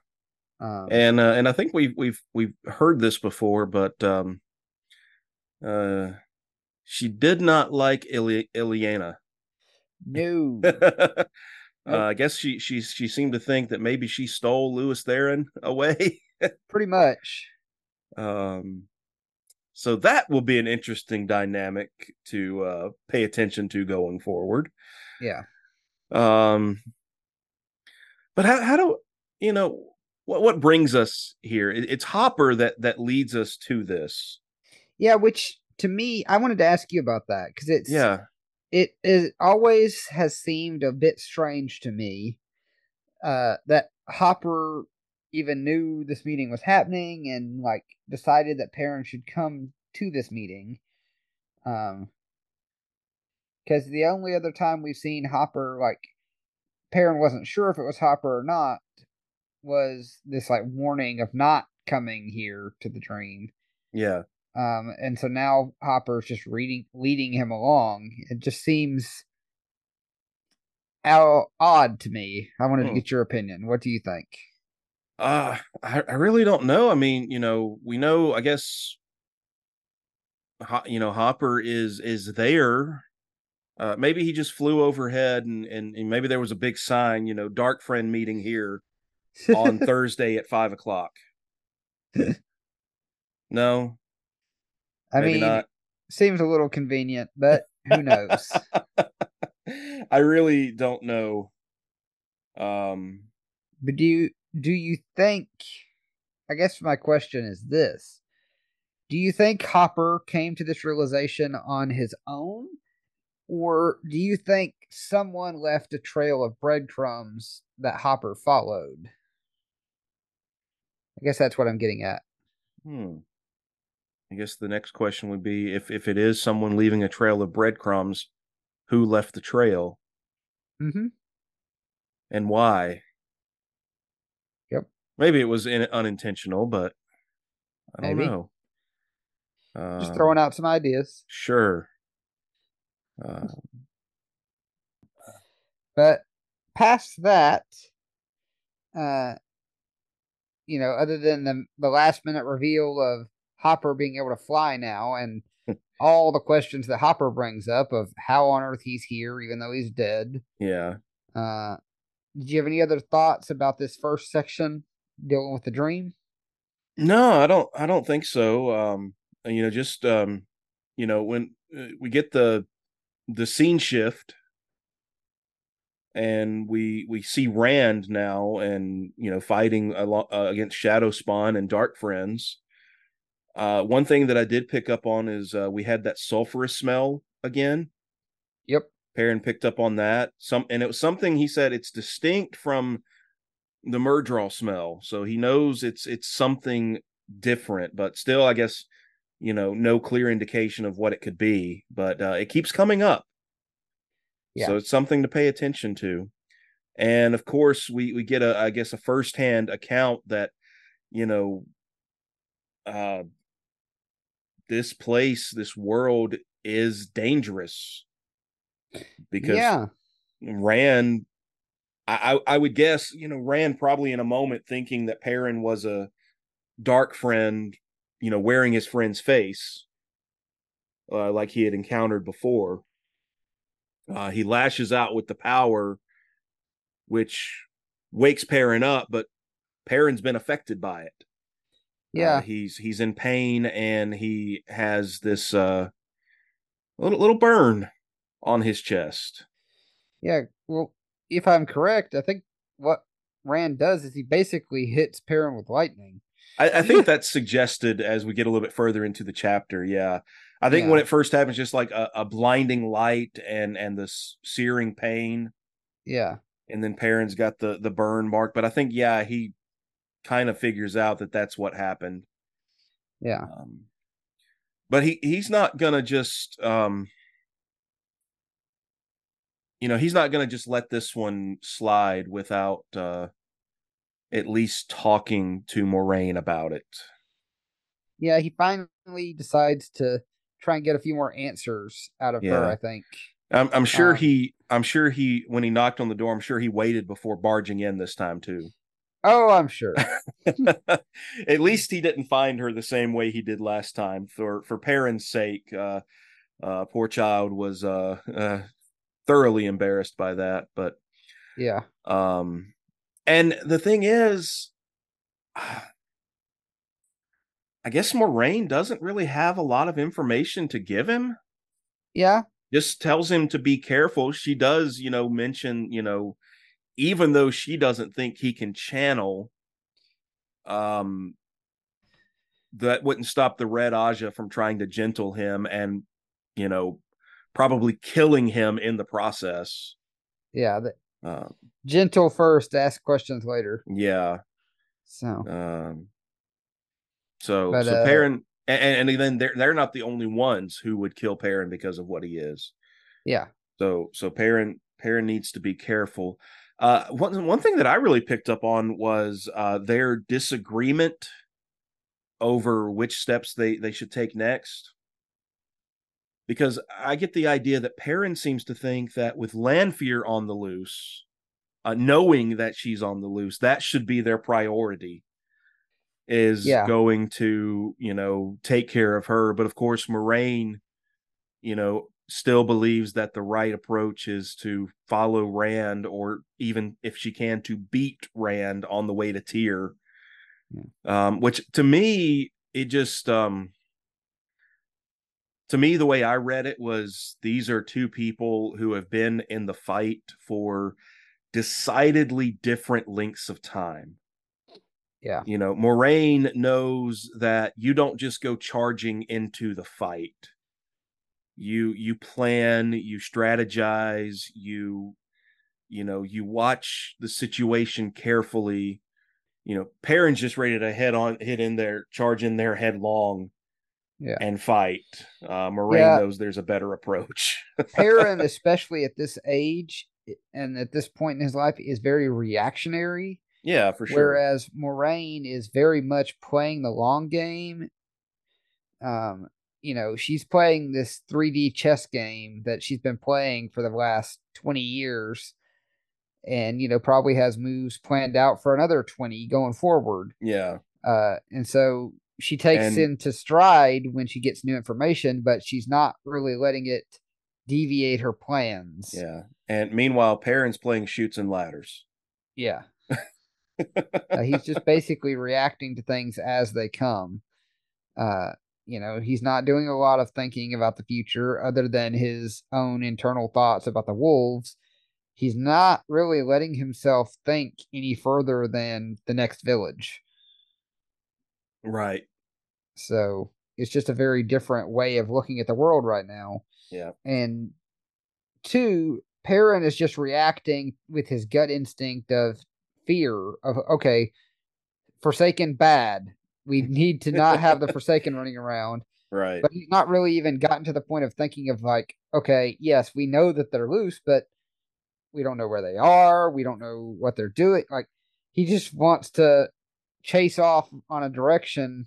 Speaker 2: Um
Speaker 3: And uh, and I think we've we've we've heard this before, but um uh she did not like Ili- Ilyena.
Speaker 2: No.
Speaker 3: uh, I guess she she she seemed to think that maybe she stole Lews Therin away.
Speaker 2: Pretty much.
Speaker 3: Um, so that will be an interesting dynamic to uh, pay attention to going forward.
Speaker 2: Yeah.
Speaker 3: Um, but how how do you know what what brings us here? It, it's Hopper that that leads us to this.
Speaker 2: Yeah, which to me, I wanted to ask you about that because it's
Speaker 3: Yeah,
Speaker 2: it it always has seemed a bit strange to me uh that Hopper even knew this meeting was happening and like decided that parents should come to this meeting um because the only other time we've seen Hopper like Perrin wasn't sure if it was Hopper or not was this like warning of not coming here to the dream
Speaker 3: yeah.
Speaker 2: um, and so now Hopper's just reading, leading him along. It just seems odd to me. I wanted
Speaker 3: Hmm.
Speaker 2: to get your opinion. What do you think?
Speaker 3: Uh, I, I really don't know. I mean, you know, we know, I guess, you know, Hopper is is there. Uh, maybe he just flew overhead, and, and and maybe there was a big sign, you know, dark friend meeting here on Thursday at five o'clock. No,
Speaker 2: I mean,
Speaker 3: not.
Speaker 2: seems a little convenient, but who knows?
Speaker 3: I really don't know. Um,
Speaker 2: but do you do you think? I guess my question is this: Do you think Hopper came to this realization on his own, or do you think someone left a trail of breadcrumbs that Hopper followed? I guess that's what I'm getting at.
Speaker 3: Hmm. I guess the next question would be if if it is someone leaving a trail of breadcrumbs, who left the trail
Speaker 2: Mm-hmm.
Speaker 3: and why? Maybe it was in, unintentional, but I don't
Speaker 2: Maybe.
Speaker 3: know. Uh,
Speaker 2: Just throwing out some ideas.
Speaker 3: Sure. Uh,
Speaker 2: But past that, uh, you know, other than the the last minute reveal of Hopper being able to fly now, and all the questions that Hopper brings up of how on earth he's here, even though he's dead.
Speaker 3: yeah.
Speaker 2: Uh, did you have any other thoughts about this first section dealing with the dream?
Speaker 3: No, I don't. I don't think so. Um, you know, just um, you know, when uh, we get the the scene shift, and we we see Rand now, and you know, fighting alo- uh, against Shadow Spawn and Dark Friends. Uh, one thing that I did pick up on is uh, we had that sulfurous smell again.
Speaker 2: Yep.
Speaker 3: Perrin picked up on that. Some and it was something he said it's distinct from the Myrddraal smell. So he knows it's it's something different, but still I guess you know, no clear indication of what it could be, but uh, it keeps coming up.
Speaker 2: Yeah.
Speaker 3: So it's something to pay attention to. And of course, we we get a I guess a firsthand account that you know uh this place, this world is dangerous because
Speaker 2: yeah,
Speaker 3: Rand, I, I I would guess, you know, Rand probably in a moment thinking that Perrin was a dark friend, you know, wearing his friend's face, uh, like he had encountered before. Uh, he lashes out with the power, which wakes Perrin up, but Perrin's been affected by it. Uh,
Speaker 2: yeah.
Speaker 3: he's he's in pain and he has this uh little little burn on his chest.
Speaker 2: Yeah, well, if I'm correct, I think what Rand does is he basically hits Perrin with lightning.
Speaker 3: I, I think that's suggested as we get a little bit further into the chapter. Yeah, I think when it first happens, just like a, a blinding light and and this searing pain,
Speaker 2: Yeah,
Speaker 3: and then Perrin's got the the burn mark. But I think yeah, he kind of figures out that that's what happened.
Speaker 2: yeah,
Speaker 3: Um, but he he's not gonna just um, you know, he's not gonna just let this one slide without uh, at least talking to Moiraine about it.
Speaker 2: yeah. He finally decides to try and get a few more answers out of her. I think.
Speaker 3: I'm, I'm sure
Speaker 2: Um,
Speaker 3: he. I'm sure he. When he knocked on the door, I'm sure he waited before barging in this time too.
Speaker 2: Oh, I'm sure.
Speaker 3: At least he didn't find her the same way he did last time. For for Perrin's sake, uh, uh, poor child was uh, uh, thoroughly embarrassed by that. But
Speaker 2: Yeah.
Speaker 3: um, and the thing is, I guess Moiraine doesn't really have a lot of information to give him.
Speaker 2: Yeah.
Speaker 3: Just tells him to be careful. She does, you know, mention, you know, even though she doesn't think he can channel, um, that wouldn't stop the Red Ajah from trying to gentle him and, you know, probably killing him in the process.
Speaker 2: Yeah. The,
Speaker 3: Uh,
Speaker 2: gentle first, ask questions later.
Speaker 3: yeah.
Speaker 2: So
Speaker 3: Um, so
Speaker 2: But,
Speaker 3: so
Speaker 2: uh,
Speaker 3: Perrin and, and then they're they're not the only ones who would kill Perrin because of what he is.
Speaker 2: yeah.
Speaker 3: So so Perrin Perrin needs to be careful. Uh, one one thing that I really picked up on was uh, their disagreement over which steps they they should take next. Because I get the idea that Perrin seems to think that with Lanfear on the loose, uh, knowing that she's on the loose, that should be their priority. Is
Speaker 2: Yeah.
Speaker 3: going to you know take care of her, but of course Moiraine, you know, still believes that the right approach is to follow Rand, or even if she can, to beat Rand on the way to Tear. Um, which to me, it just um to me, the way I read it was these are two people who have been in the fight for decidedly different lengths of time.
Speaker 2: Yeah.
Speaker 3: You know, Moiraine knows that you don't just go charging into the fight. You you plan, you strategize, you you know, you watch the situation carefully. You know, Perrin's just ready to head on hit in there, charge in there headlong
Speaker 2: Yeah.
Speaker 3: and fight. Uh Moiraine
Speaker 2: Yeah.
Speaker 3: knows there's a better approach.
Speaker 2: Perrin, especially at this age and at this point in his life, is very reactionary.
Speaker 3: yeah, for sure.
Speaker 2: Whereas Moiraine is very much playing the long game. Um, you know, she's playing this 3D chess game that she's been playing for the last 20 years. And, you know, probably has moves planned out for another 20 going forward.
Speaker 3: yeah.
Speaker 2: Uh, and so she takes
Speaker 3: And-
Speaker 2: into stride when she gets new information, but she's not really letting it deviate her plans.
Speaker 3: Yeah. And meanwhile, Perrin's playing Chutes and Ladders.
Speaker 2: Yeah. Uh, he's just basically reacting to things as they come. Uh, you know, he's not doing a lot of thinking about the future other than his own internal thoughts about the wolves. He's not really letting himself think any further than the next village.
Speaker 3: Right.
Speaker 2: So it's just a very different way of looking at the world right now.
Speaker 3: Yeah.
Speaker 2: And two, Perrin is just reacting with his gut instinct of fear of okay, Forsaken bad. We need to not have the Forsaken running around.
Speaker 3: Right.
Speaker 2: But he's not really even gotten to the point of thinking of like, okay, yes, we know that they're loose, but we don't know where they are. We don't know what they're doing. Like he just wants to chase off on a direction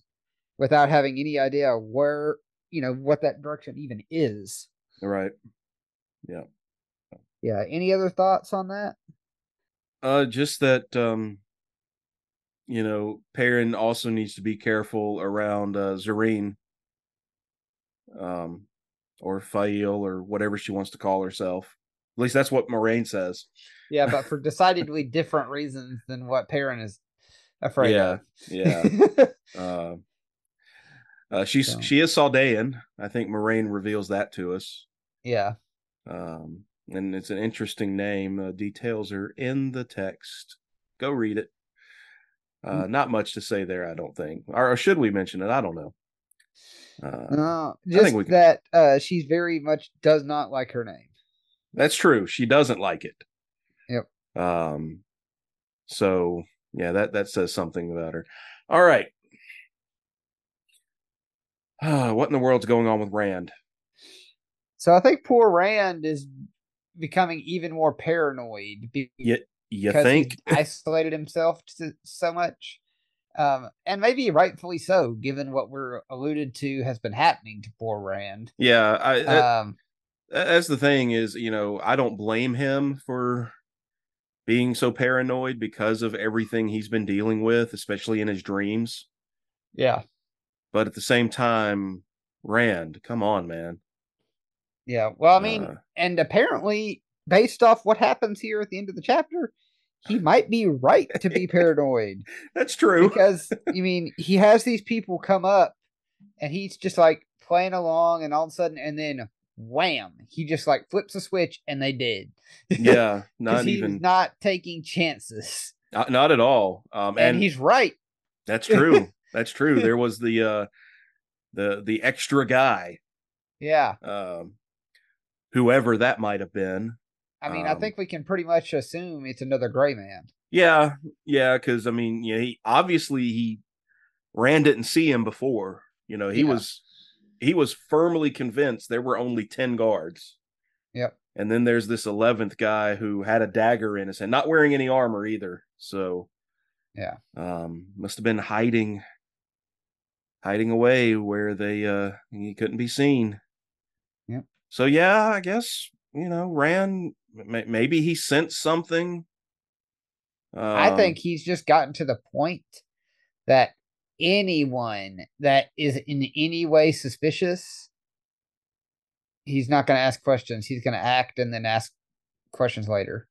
Speaker 2: without having any idea where, you know, what that direction even is.
Speaker 3: right.
Speaker 2: Yeah. Yeah. Any other thoughts on that?
Speaker 3: Uh just that um you know, Perrin also needs to be careful around uh Zarine. Um or Faile or whatever she wants to call herself. At least that's what Moiraine says.
Speaker 2: Yeah, but for decidedly different reasons than what Perrin is afraid
Speaker 3: Yeah,
Speaker 2: of.
Speaker 3: yeah. Uh, uh she's
Speaker 2: So-
Speaker 3: she is Saldaean. I think Moiraine reveals that to us.
Speaker 2: yeah.
Speaker 3: Um and it's an interesting name. Uh, details are in the text. Go read it. Uh,
Speaker 2: Mm.
Speaker 3: not much to say there, I don't think. Or, or should we mention it? I don't know. Uh,
Speaker 2: No, just
Speaker 3: can-
Speaker 2: that uh, she's very much does not like her name.
Speaker 3: that's true. She doesn't like it.
Speaker 2: Yep.
Speaker 3: Um. So yeah, that that says something about her. All right. Uh, what in the world's going on with Rand?
Speaker 2: So I think poor Rand is becoming even more paranoid be-
Speaker 3: You, you think?
Speaker 2: isolated himself to, so much, um, and maybe rightfully so, given what we're alluded to has been happening to poor Rand.
Speaker 3: Yeah. I, that-
Speaker 2: Um,
Speaker 3: that's the thing is, you know, I don't blame him for being so paranoid because of everything he's been dealing with, especially in his dreams.
Speaker 2: yeah,
Speaker 3: But at the same time, Rand, come on, man.
Speaker 2: yeah. Well, I mean,
Speaker 3: Uh,
Speaker 2: and apparently based off what happens here at the end of the chapter, he might be right to be paranoid.
Speaker 3: That's true.
Speaker 2: Because you mean he has these people come up and he's just like playing along and all of a sudden and then wham, he just like flips a switch and they did.
Speaker 3: Yeah, not
Speaker 2: he's
Speaker 3: even
Speaker 2: not taking chances.
Speaker 3: not, not at all. Um,
Speaker 2: And,
Speaker 3: and,
Speaker 2: he's right.
Speaker 3: that's true. That's true. There was the uh, the the extra guy,
Speaker 2: Yeah.
Speaker 3: um, whoever that might have been.
Speaker 2: I mean, I
Speaker 3: Um,
Speaker 2: think we can pretty much assume it's another gray man.
Speaker 3: Yeah, yeah, because I mean, yeah, he obviously he ran didn't see him before. You know, he
Speaker 2: Yeah.
Speaker 3: was he was firmly convinced there were only ten guards.
Speaker 2: Yep.
Speaker 3: And then there's this eleventh guy who had a dagger in his hand, not wearing any armor either. So
Speaker 2: Yeah.
Speaker 3: um must have been hiding hiding away where they uh he couldn't be seen.
Speaker 2: Yep.
Speaker 3: So yeah, I guess, you know, Rand may- maybe he sensed something.
Speaker 2: I
Speaker 3: Um,
Speaker 2: think he's just gotten to the point that anyone that is in any way suspicious, he's not going to ask questions. He's going to act and then ask questions later.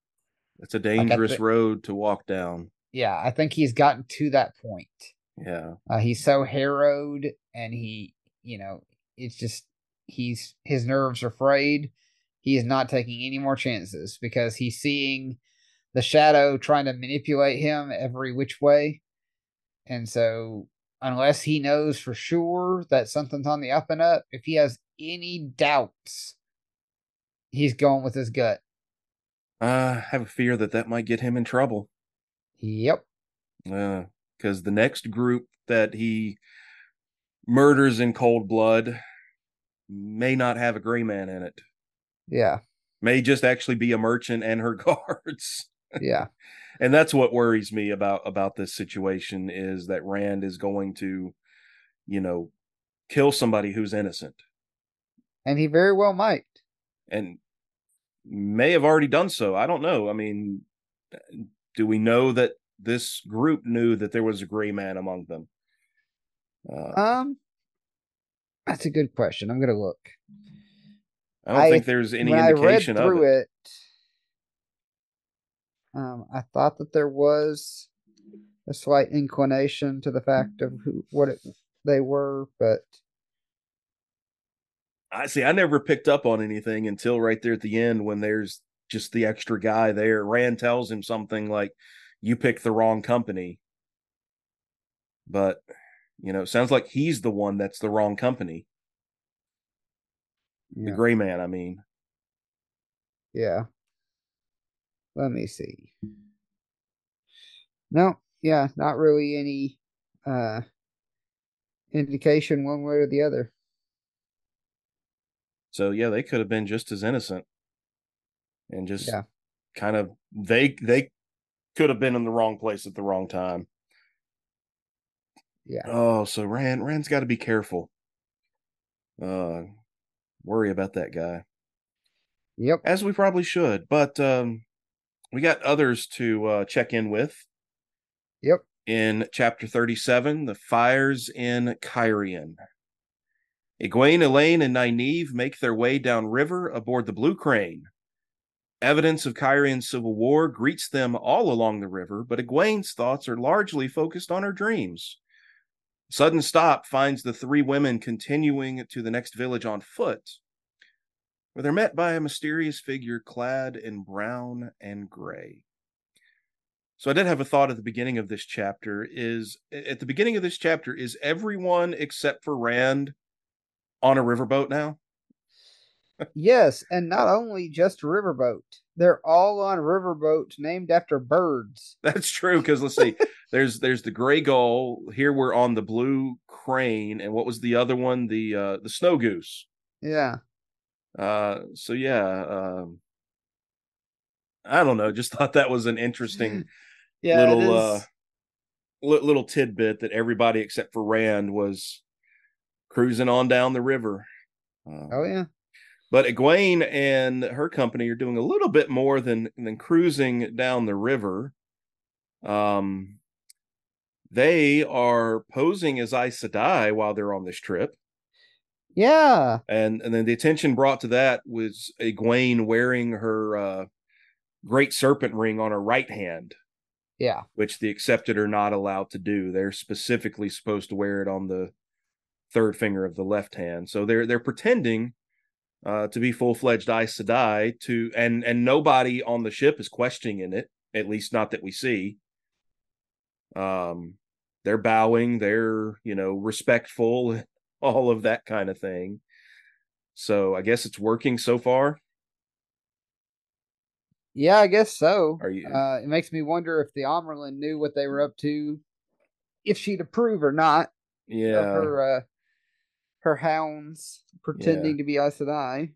Speaker 3: It's a dangerous
Speaker 2: thi-
Speaker 3: road to walk down.
Speaker 2: Yeah, I think he's gotten to that point.
Speaker 3: Yeah.
Speaker 2: Uh, he's so harrowed and he, you know, it's just he's his nerves are frayed. He is not taking any more chances because he's seeing the shadow trying to manipulate him every which way. And so unless he knows for sure that something's on the up and up, if he has any doubts, he's going with his gut.
Speaker 3: I have a fear that that might get him in trouble.
Speaker 2: Yep.
Speaker 3: Uh, because the next group that he murders in cold blood may not have a gray man in it.
Speaker 2: Yeah.
Speaker 3: May just actually be a merchant and her guards.
Speaker 2: Yeah.
Speaker 3: And that's what worries me about about this situation is that Rand is going to, you know, kill somebody who's innocent.
Speaker 2: And he very well might.
Speaker 3: and may have already done so. I don't know. I mean, do we know that this group knew that there was a gray man among them? Uh,
Speaker 2: Um that's a good question. I'm gonna look.
Speaker 3: I don't
Speaker 2: I-
Speaker 3: think there's any
Speaker 2: when I read
Speaker 3: indication of
Speaker 2: through
Speaker 3: it.
Speaker 2: it, um, I thought that there was a slight inclination to the fact of who what it, they were, but
Speaker 3: I see. I never picked up on anything until right there at the end when there's just the extra guy there. Rand tells him something like, "You picked the wrong company," but you know, it sounds like he's the one that's the wrong company. The gray man, I mean.
Speaker 2: yeah. Let me see. No, yeah, not really any uh indication one way or the other.
Speaker 3: So yeah, they could have been just as innocent, and just
Speaker 2: Yeah.
Speaker 3: kind of they they could have been in the wrong place at the wrong time.
Speaker 2: Yeah.
Speaker 3: Oh, so Rand Rand's got to be careful. Uh, worry about that guy
Speaker 2: Yep.
Speaker 3: as we probably should, but um, we got others to uh, check in with
Speaker 2: Yep.
Speaker 3: in chapter thirty-seven, the fires in Cairhien. Egwene, Elayne, and Nynaeve make their way downriver aboard the Blue Crane. Evidence of Cairhien's civil war greets them all along the river, but Egwene's thoughts are largely focused on her dreams. Sudden stop finds the three women continuing to the next village on foot, where they're met by a mysterious figure clad in brown and gray. So I did have a thought at the beginning of this chapter is at the beginning of this chapter is everyone except for Rand on a riverboat now?
Speaker 2: Yes, and not only just riverboat. They're all on riverboats named after birds.
Speaker 3: That's true because let's see. there's there's the gray gull. Here we're on the blue crane, and what was the other one? The uh the snow goose.
Speaker 2: Yeah.
Speaker 3: Uh so yeah, um I don't know, just thought that was an interesting
Speaker 2: Yeah.
Speaker 3: little uh li- little tidbit that everybody except for Rand was cruising on down the river. Uh,
Speaker 2: oh yeah.
Speaker 3: But Egwene and her company are doing a little bit more than than cruising down the river. Um, they are posing as Aes Sedai while they're on this trip.
Speaker 2: Yeah.
Speaker 3: And and then the attention brought to that was Egwene wearing her uh, great serpent ring on her right hand,
Speaker 2: Yeah.
Speaker 3: which the accepted are not allowed to do. They're specifically supposed to wear it on the third finger of the left hand. So they're they're pretending uh, to be full fledged Aes Sedai to and and nobody on the ship is questioning it, at least not that we see. Um, they're bowing, they're you know respectful, all of that kind of thing. So I guess it's working so far.
Speaker 2: Yeah, I guess so.
Speaker 3: Are you-
Speaker 2: Uh, it makes me wonder if the Amyrlin knew what they were up to, if she'd approve or not of
Speaker 3: Yeah,
Speaker 2: her uh, her hounds pretending to be Aes Sedai.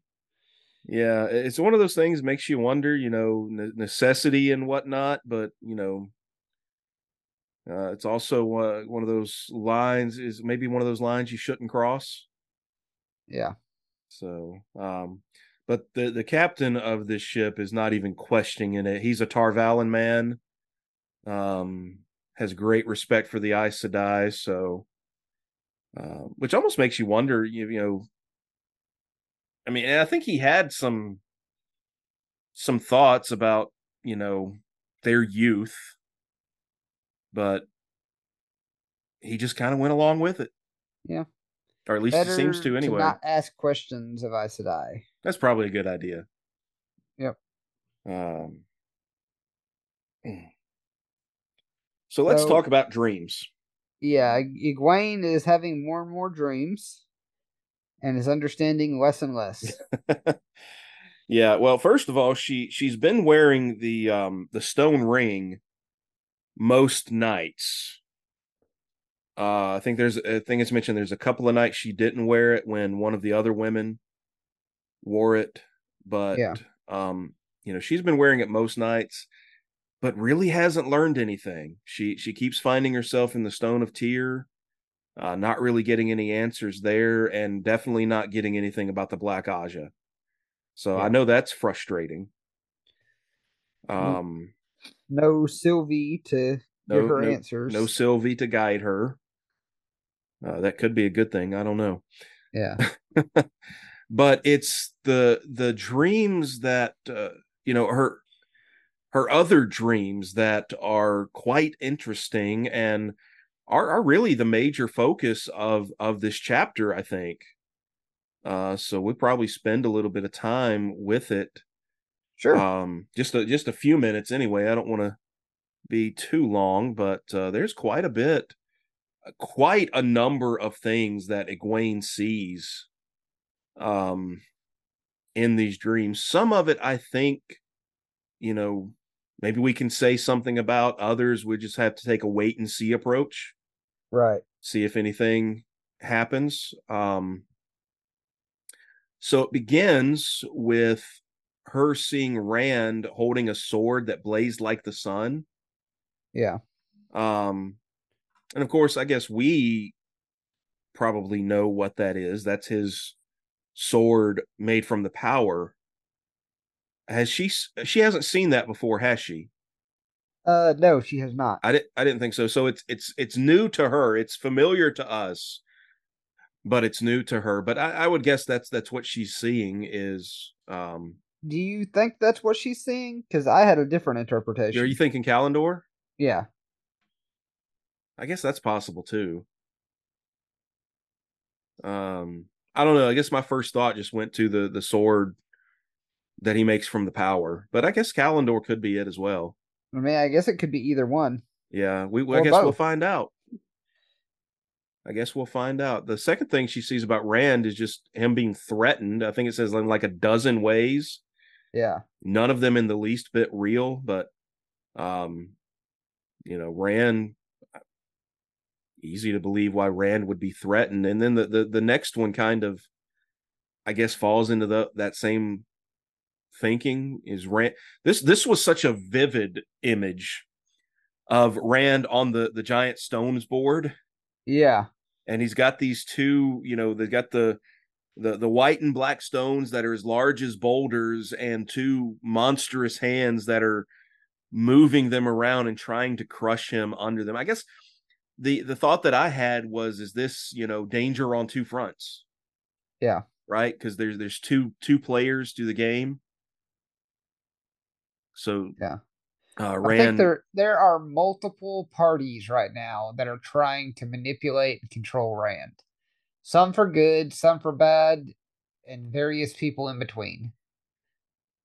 Speaker 3: yeah. It's one of those things makes you wonder, you know, ne- necessity and whatnot. But you know, uh, it's also uh, one of those lines. Is maybe one of those lines you shouldn't cross.
Speaker 2: Yeah.
Speaker 3: So, um, but the the captain of this ship is not even questioning it. He's a Tar Valon man. Um, has great respect for the Aes Sedai. So, uh, which almost makes you wonder. You, you know, I mean, I think he had some some thoughts about you know their youth, but he just kind of went along with it.
Speaker 2: Yeah.
Speaker 3: or at least
Speaker 2: Better
Speaker 3: it seems to anyway.
Speaker 2: not ask questions of Aes Sedai.
Speaker 3: That's probably a good idea.
Speaker 2: Yep.
Speaker 3: Um, so let's
Speaker 2: So-
Speaker 3: talk about dreams.
Speaker 2: Yeah, Egwene is having more and more dreams and is understanding less and less.
Speaker 3: yeah, well, first of all, she she's been wearing the um the stone ring most nights. Uh, I think there's I think it's mentioned there's a couple of nights she didn't wear it when one of the other women wore it, but
Speaker 2: Yeah.
Speaker 3: um, you know, she's been wearing it most nights, but really hasn't learned anything. She she keeps finding herself in the Stone of Tear, uh, not really getting any answers there, and definitely not getting anything about the Black Ajah. So I know that's frustrating.
Speaker 2: Mm.
Speaker 3: Um,
Speaker 2: No Silvie to
Speaker 3: no,
Speaker 2: give her
Speaker 3: no,
Speaker 2: answers.
Speaker 3: no Silvie to guide her. Uh, that could be a good thing. I don't know.
Speaker 2: yeah.
Speaker 3: but it's the the dreams that uh, you know her her other dreams that are quite interesting and are, are really the major focus of of this chapter i think uh so we probably spend a little bit of time with it
Speaker 2: Sure.
Speaker 3: um just a, just a few minutes anyway i don't want to be too long but uh, there's quite a bit quite a number of things that Egwene sees um in these dreams some of it i think you know maybe we can say something about others we just have to take a wait and see approach
Speaker 2: right.
Speaker 3: see if anything happens um so it begins with her seeing rand holding a sword that blazed like the sun.
Speaker 2: Yeah.
Speaker 3: um and of course i guess we probably know what that is. That's his sword made from the power. Has she she hasn't seen that before has she?
Speaker 2: Uh no, she has not.
Speaker 3: i didn't i didn't think so. So it's it's it's new to her. It's familiar to us but it's new to her. But i, I would guess that's that's what she's seeing is um
Speaker 2: Do you think that's what she's seeing? Because I had a different interpretation.
Speaker 3: are you thinking Callandor?
Speaker 2: yeah.
Speaker 3: I guess that's possible too. Um, I don't know. I guess my first thought just went to the the sword that he makes from the power, but I guess Callandor could be it as well.
Speaker 2: I mean, I guess it could be either one.
Speaker 3: Yeah, we I
Speaker 2: Or
Speaker 3: guess we'll find out. I guess we'll find out. The second thing she sees about Rand is just him being threatened. I think it says in like a dozen ways.
Speaker 2: Yeah.
Speaker 3: None of them in the least bit real, but um, you know, Rand easy to believe why Rand would be threatened. And then the the, the next one kind of I guess falls into the that same thinking is Rand this this was such a vivid image of Rand on the the giant stones board
Speaker 2: Yeah.
Speaker 3: and he's got these two, you know, they've got the the the white and black stones that are as large as boulders and two monstrous hands that are moving them around and trying to crush him under them. I guess the the thought that I had was is this, you know, danger on two fronts.
Speaker 2: Yeah.
Speaker 3: Right? Because there's there's two two players to the game. So
Speaker 2: Yeah.
Speaker 3: uh
Speaker 2: I think
Speaker 3: Rand
Speaker 2: there there are multiple parties right now that are trying to manipulate and control Rand. Some for good, some for bad, and various people in between.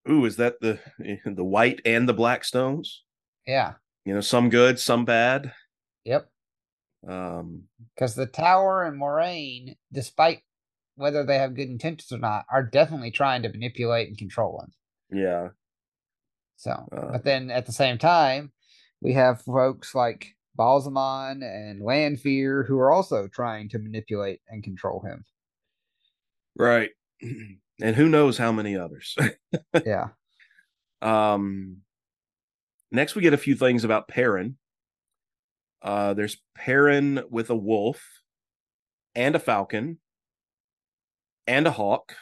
Speaker 3: ooh, is that the the white and the black stones?
Speaker 2: Yeah.
Speaker 3: You know, some good, some bad.
Speaker 2: Yep.
Speaker 3: Um
Speaker 2: Because the Tower and Moiraine, despite whether they have good intentions or not, are definitely trying to manipulate and control them.
Speaker 3: yeah.
Speaker 2: So,
Speaker 3: Uh,
Speaker 2: but then at the same time, we have folks like Ba'alzamon and Lanfear who are also trying to manipulate and control him.
Speaker 3: Right. And who knows how many others.
Speaker 2: yeah.
Speaker 3: Um, next, we get a few things about Perrin. Uh, there's Perrin with a wolf, and a falcon, and a hawk,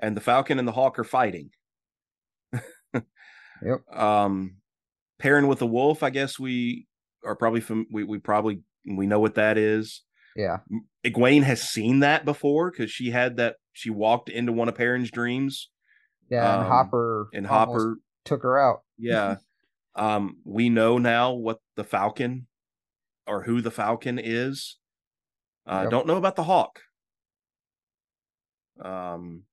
Speaker 3: and the falcon and the hawk are fighting.
Speaker 2: Yep.
Speaker 3: Um, Perrin with a wolf. I guess we are probably fam- we we probably we know what that is.
Speaker 2: Yeah.
Speaker 3: Egwene has seen that before because she had that. She walked into one of Perrin's dreams,
Speaker 2: Yeah. And
Speaker 3: Um,
Speaker 2: Hopper
Speaker 3: and Hopper
Speaker 2: took her out.
Speaker 3: Yeah. um, we know now what the Falcon or who the Falcon is. Uh,
Speaker 2: Yep.
Speaker 3: Don't know about the Hawk. Um,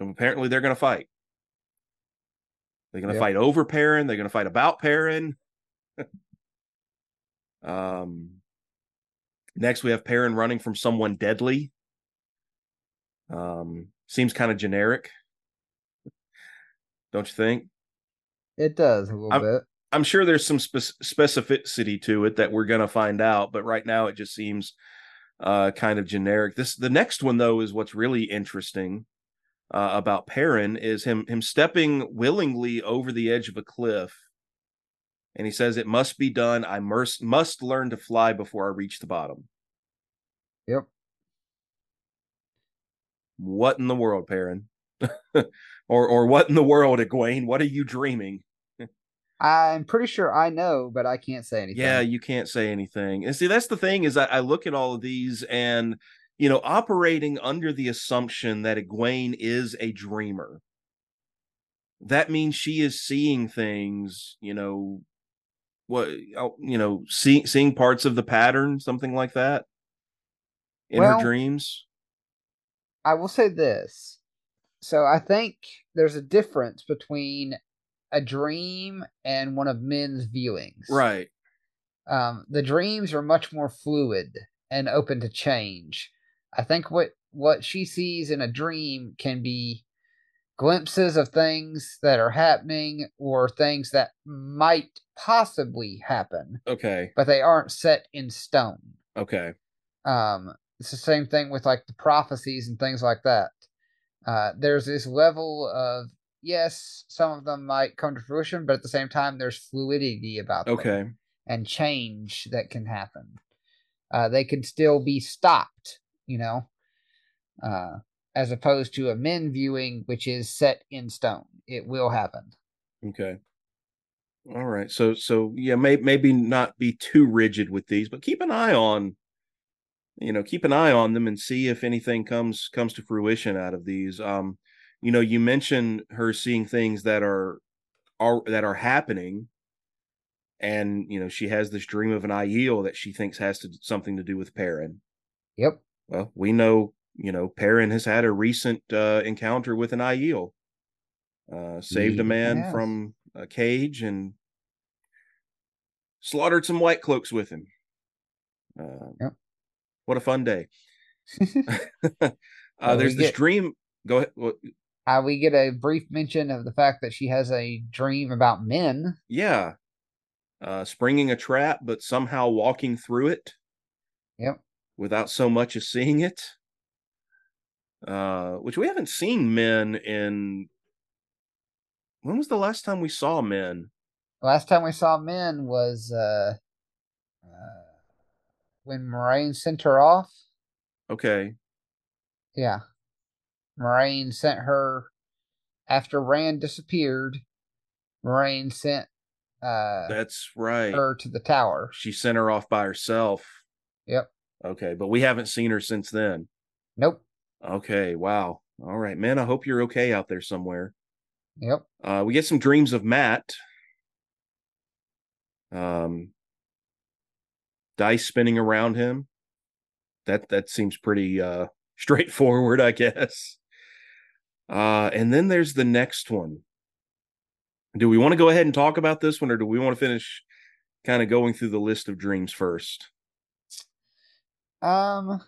Speaker 3: apparently they're going to fight. They're going to
Speaker 2: Yep.
Speaker 3: fight over Perrin. They're going to fight about Perrin. um, next we have Perrin running from someone deadly. Um, seems kind of generic. Don't you think?
Speaker 2: It does a little
Speaker 3: I'm-
Speaker 2: bit.
Speaker 3: I'm sure there's some spec- specificity to it that we're going to find out, but right now it just seems uh, kind of generic. This the next one though is what's really interesting uh, about Perrin is him him stepping willingly over the edge of a cliff, and he says it must be done. I must must learn to fly before I reach the bottom.
Speaker 2: Yep.
Speaker 3: What in the world, Perrin? or or what in the world, Egwene? What are you dreaming?
Speaker 2: I'm pretty sure I know, but I can't say anything.
Speaker 3: Yeah, you can't say anything. And see, that's the thing is I, I look at all of these and you know, operating under the assumption that Egwene is a dreamer. That means she is seeing things, you know, what you know, seeing seeing parts of the pattern, something like that, in
Speaker 2: Well,
Speaker 3: her dreams.
Speaker 2: I will say this. So I think there's a difference between a dream and one of Min's viewings.
Speaker 3: Right.
Speaker 2: Um, the dreams are much more fluid and open to change. I think what what she sees in a dream can be glimpses of things that are happening or things that might possibly happen,
Speaker 3: Okay.
Speaker 2: but they aren't set in stone.
Speaker 3: Okay.
Speaker 2: Um, it's the same thing with like the prophecies and things like that. Uh, there's this level of yes, some of them might come to fruition, but at the same time, there's fluidity about them
Speaker 3: Okay.
Speaker 2: and change that can happen. Uh, they can still be stopped, you know, uh, as opposed to a Min viewing, which is set in stone. It will happen.
Speaker 3: Okay. All right. So so yeah, may, maybe not be too rigid with these, but keep an eye on you know, keep an eye on them and see if anything comes comes to fruition out of these. Um you know, you mentioned her seeing things that are are that are happening and you know, she has this dream of an Aiel that she thinks has to something to do with Perrin.
Speaker 2: Yep.
Speaker 3: Well, we know, you know, Perrin has had a recent uh, encounter with an Aiel. Uh, saved a man from a cage and slaughtered some white cloaks with him. Uh,
Speaker 2: Yep.
Speaker 3: What a fun day. uh, there's this
Speaker 2: get-
Speaker 3: dream. Go ahead. Well,
Speaker 2: uh, we get a brief mention of the fact that she has a dream about Min.
Speaker 3: yeah. Uh, springing a trap, but somehow walking through it
Speaker 2: Yep.
Speaker 3: without so much as seeing it. Uh, which we haven't seen Min in. When was the last time we saw Min?
Speaker 2: Last time we saw Min was uh, uh, when Moiraine sent her off.
Speaker 3: Okay.
Speaker 2: Yeah. Moiraine sent her after Rand disappeared. Moiraine sent uh,
Speaker 3: That's right.
Speaker 2: her to the tower.
Speaker 3: She sent her off by herself.
Speaker 2: Yep.
Speaker 3: Okay, but we haven't seen her since then.
Speaker 2: Nope.
Speaker 3: Okay, wow. All right, Min. I hope you're okay out there somewhere.
Speaker 2: Yep.
Speaker 3: Uh, we get some dreams of Mat. Um, dice spinning around him. That that seems pretty uh, straightforward, I guess. Uh, and then there's the next one. Do we want to go ahead and talk about this one, or do we want to finish kind of going through the list of dreams first?
Speaker 2: Um.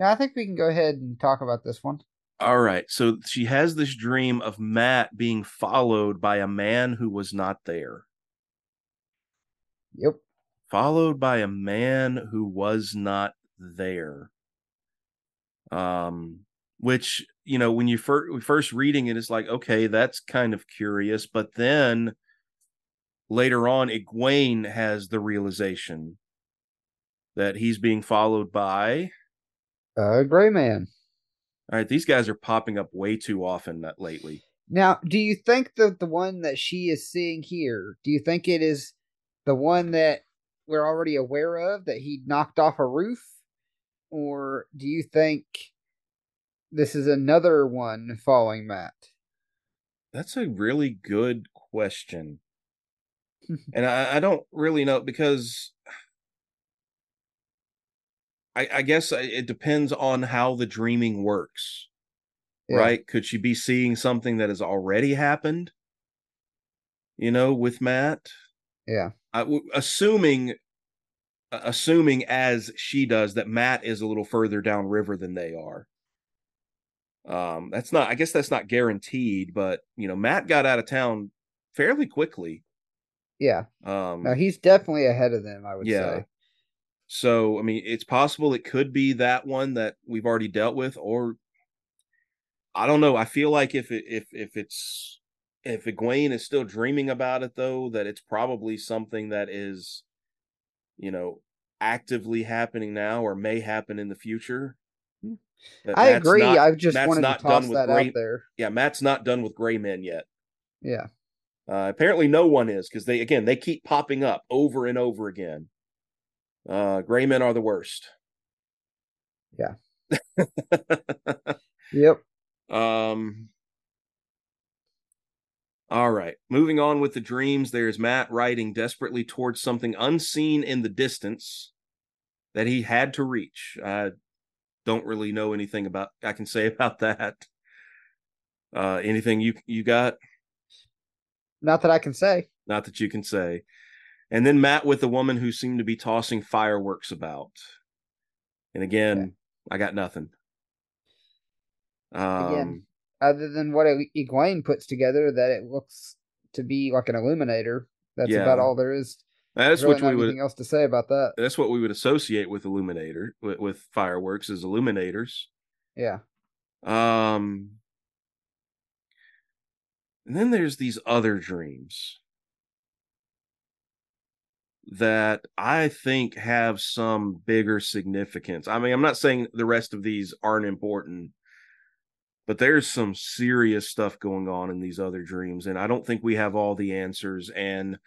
Speaker 2: Yeah, I think we can go ahead and talk about this one.
Speaker 3: All right. So she has this dream of Mat being followed by a man who was not there.
Speaker 2: Yep.
Speaker 3: Followed by a man who was not there. Um, which you know, when you first first reading it, it's like, okay, that's kind of curious. But then later on, Egwene has the realization that he's being followed by
Speaker 2: a gray man.
Speaker 3: All right, these guys are popping up way too often lately.
Speaker 2: Now, do you think that the one that she is seeing here, do you think it is the one that we're already aware of that he knocked off a roof? Or do you think this is another one following Mat?
Speaker 3: That's a really good question. and I, I, don't really know because I, I guess it depends on how the dreaming works. Yeah. Right? Could she be seeing something that has already happened? You know, with Mat?
Speaker 2: Yeah.
Speaker 3: I, assuming assuming as she does that Mat is a little further downriver than they are. Um, that's not I guess that's not guaranteed, but you know, Mat got out of town fairly quickly.
Speaker 2: Yeah. Um no, he's definitely ahead of them, I would yeah. say.
Speaker 3: So, I mean, it's possible it could be that one that we've already dealt with, or I don't know. I feel like if it, if if it's if Egwene is still dreaming about it, though, that it's probably something that is, you know, actively happening now or may happen in the future.
Speaker 2: Hmm. I Mat's agree. Not, I've just Mat's wanted not to toss that
Speaker 3: gray,
Speaker 2: out there.
Speaker 3: Yeah, Mat's not done with gray men yet.
Speaker 2: Yeah.
Speaker 3: Uh, apparently, no one is because they again they keep popping up over and over again. Uh, gray men are the worst.
Speaker 2: Yeah. yep.
Speaker 3: Um. All right. Moving on with the dreams, there's Mat riding desperately towards something unseen in the distance that he had to reach. I don't really know anything about I can say about that. Uh anything you you got?
Speaker 2: Not that I can say.
Speaker 3: Not that you can say and then Mat with the woman who seemed to be tossing fireworks about. And again, yeah. I got nothing.
Speaker 2: Um, again, other than what Egwene puts together, that it looks to be like an illuminator. That's yeah. about all there is.
Speaker 3: That's really what we would.
Speaker 2: else to say about that?
Speaker 3: That's what we would associate with illuminator with, with fireworks as illuminators.
Speaker 2: Yeah.
Speaker 3: Um. And then there's these other dreams that I think have some bigger significance. I mean, I'm not saying the rest of these aren't important, but there's some serious stuff going on in these other dreams, and I don't think we have all the answers. And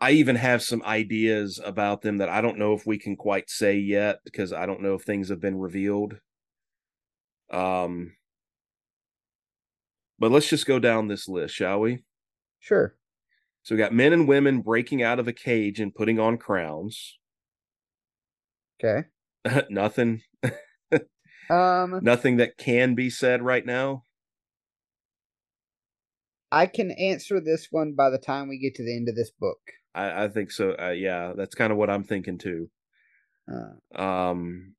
Speaker 3: I even have some ideas about them that I don't know if we can quite say yet because I don't know if things have been revealed. Um, but let's just go down this list, shall we?
Speaker 2: Sure.
Speaker 3: So we got men and women breaking out of a cage and putting on crowns.
Speaker 2: Okay.
Speaker 3: nothing.
Speaker 2: um
Speaker 3: nothing that can be said right now.
Speaker 2: I can answer this one by the time we get to the end of this book.
Speaker 3: I, I think so. Uh, yeah, that's kind of what I'm thinking too. Uh, um,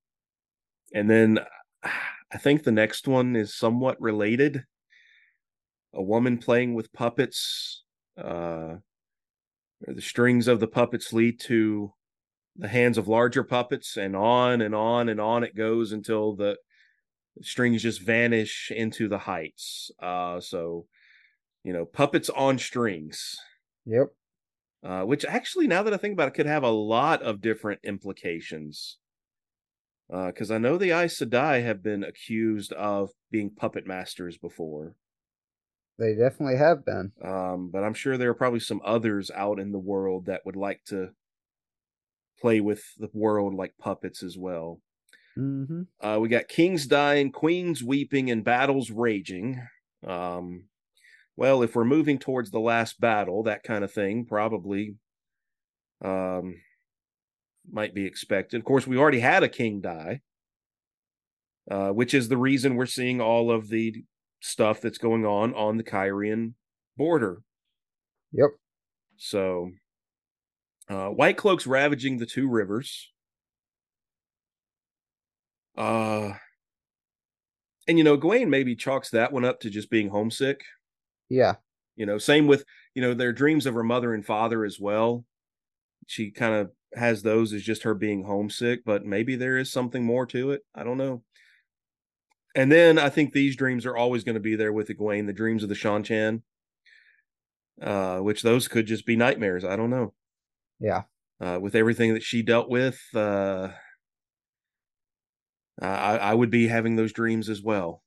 Speaker 3: and then I think the next one is somewhat related. A woman playing with puppets uh, the strings of the puppets lead to the hands of larger puppets, and on and on and on it goes until the strings just vanish into the heights. Uh, so, you know, puppets on strings.
Speaker 2: Yep.
Speaker 3: Uh, which actually, now that I think about it, could have a lot of different implications. Uh, because uh, I know the Aes Sedai have been accused of being puppet masters before.
Speaker 2: They definitely have been.
Speaker 3: Um, but I'm sure there are probably some others out in the world that would like to play with the world like puppets as well.
Speaker 2: Mm-hmm.
Speaker 3: Uh, we got kings dying, queens weeping, and battles raging. Um, well, if we're moving towards the last battle, that kind of thing probably um, might be expected. Of course, we already had a king die, uh, which is the reason we're seeing all of the stuff that's going on on the Cairhien border.
Speaker 2: Yep.
Speaker 3: So, uh, White Cloaks ravaging the two rivers. Uh, and you know, Egwene maybe chalks that one up to just being homesick.
Speaker 2: Yeah.
Speaker 3: You know, same with you know their dreams of her mother and father as well. She kind of has those as just her being homesick, but maybe there is something more to it. I don't know. And then I think these dreams are always going to be there with Egwene, the dreams of the Seanchan, uh, which those could just be nightmares. I don't know.
Speaker 2: Yeah.
Speaker 3: Uh, with everything that she dealt with, uh, I, I would be having those dreams as well.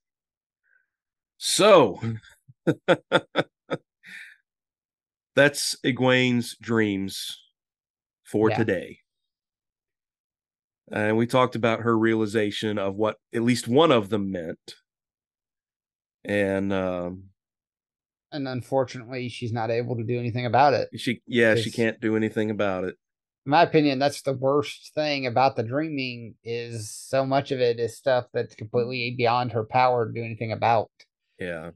Speaker 3: So that's Egwene's dreams for
Speaker 2: Yeah.
Speaker 3: today. And we talked about her realization of what at least one of them meant. And um,
Speaker 2: And unfortunately, she's not able to do anything about it.
Speaker 3: she, yeah, she can't do anything about it.
Speaker 2: In my opinion, that's the worst thing about the dreaming is so much of it is stuff that's completely beyond her power to do anything about.
Speaker 3: Yeah.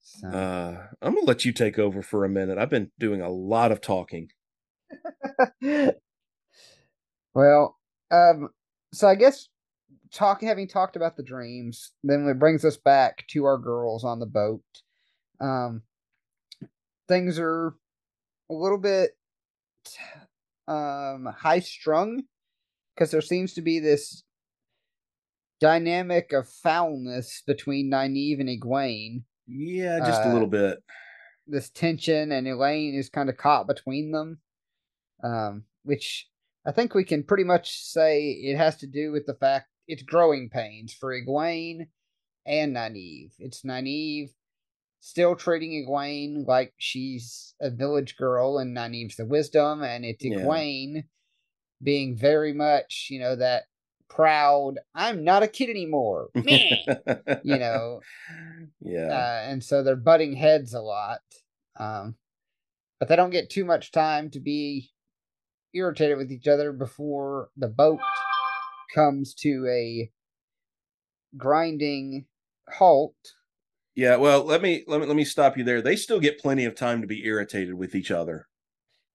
Speaker 2: So,
Speaker 3: Uh, I'm going to let you take over for a minute. I've been doing a lot of talking.
Speaker 2: well, um, so I guess talk having talked about the dreams, then it brings us back to our girls on the boat. Um, things are a little bit um high strung because there seems to be this dynamic of foulness between Nynaeve and Egwene.
Speaker 3: Yeah, just a
Speaker 2: Uh,
Speaker 3: little bit.
Speaker 2: this tension and Elayne is kind of caught between them. Um, which I think we can pretty much say it has to do with the fact it's growing pains for Egwene and Nynaeve. It's Nynaeve still treating Egwene like she's a village girl and Nynaeve's the wisdom, and it's
Speaker 3: Yeah.
Speaker 2: Egwene being very much, you know, that proud, I'm not a kid anymore. Meh. you know,
Speaker 3: yeah.
Speaker 2: uh, and so they're butting heads a lot. Um, but they don't get too much time to be irritated with each other before the boat comes to a grinding halt.
Speaker 3: Yeah, well, let me let me let me stop you there. They still get plenty of time to be irritated with each other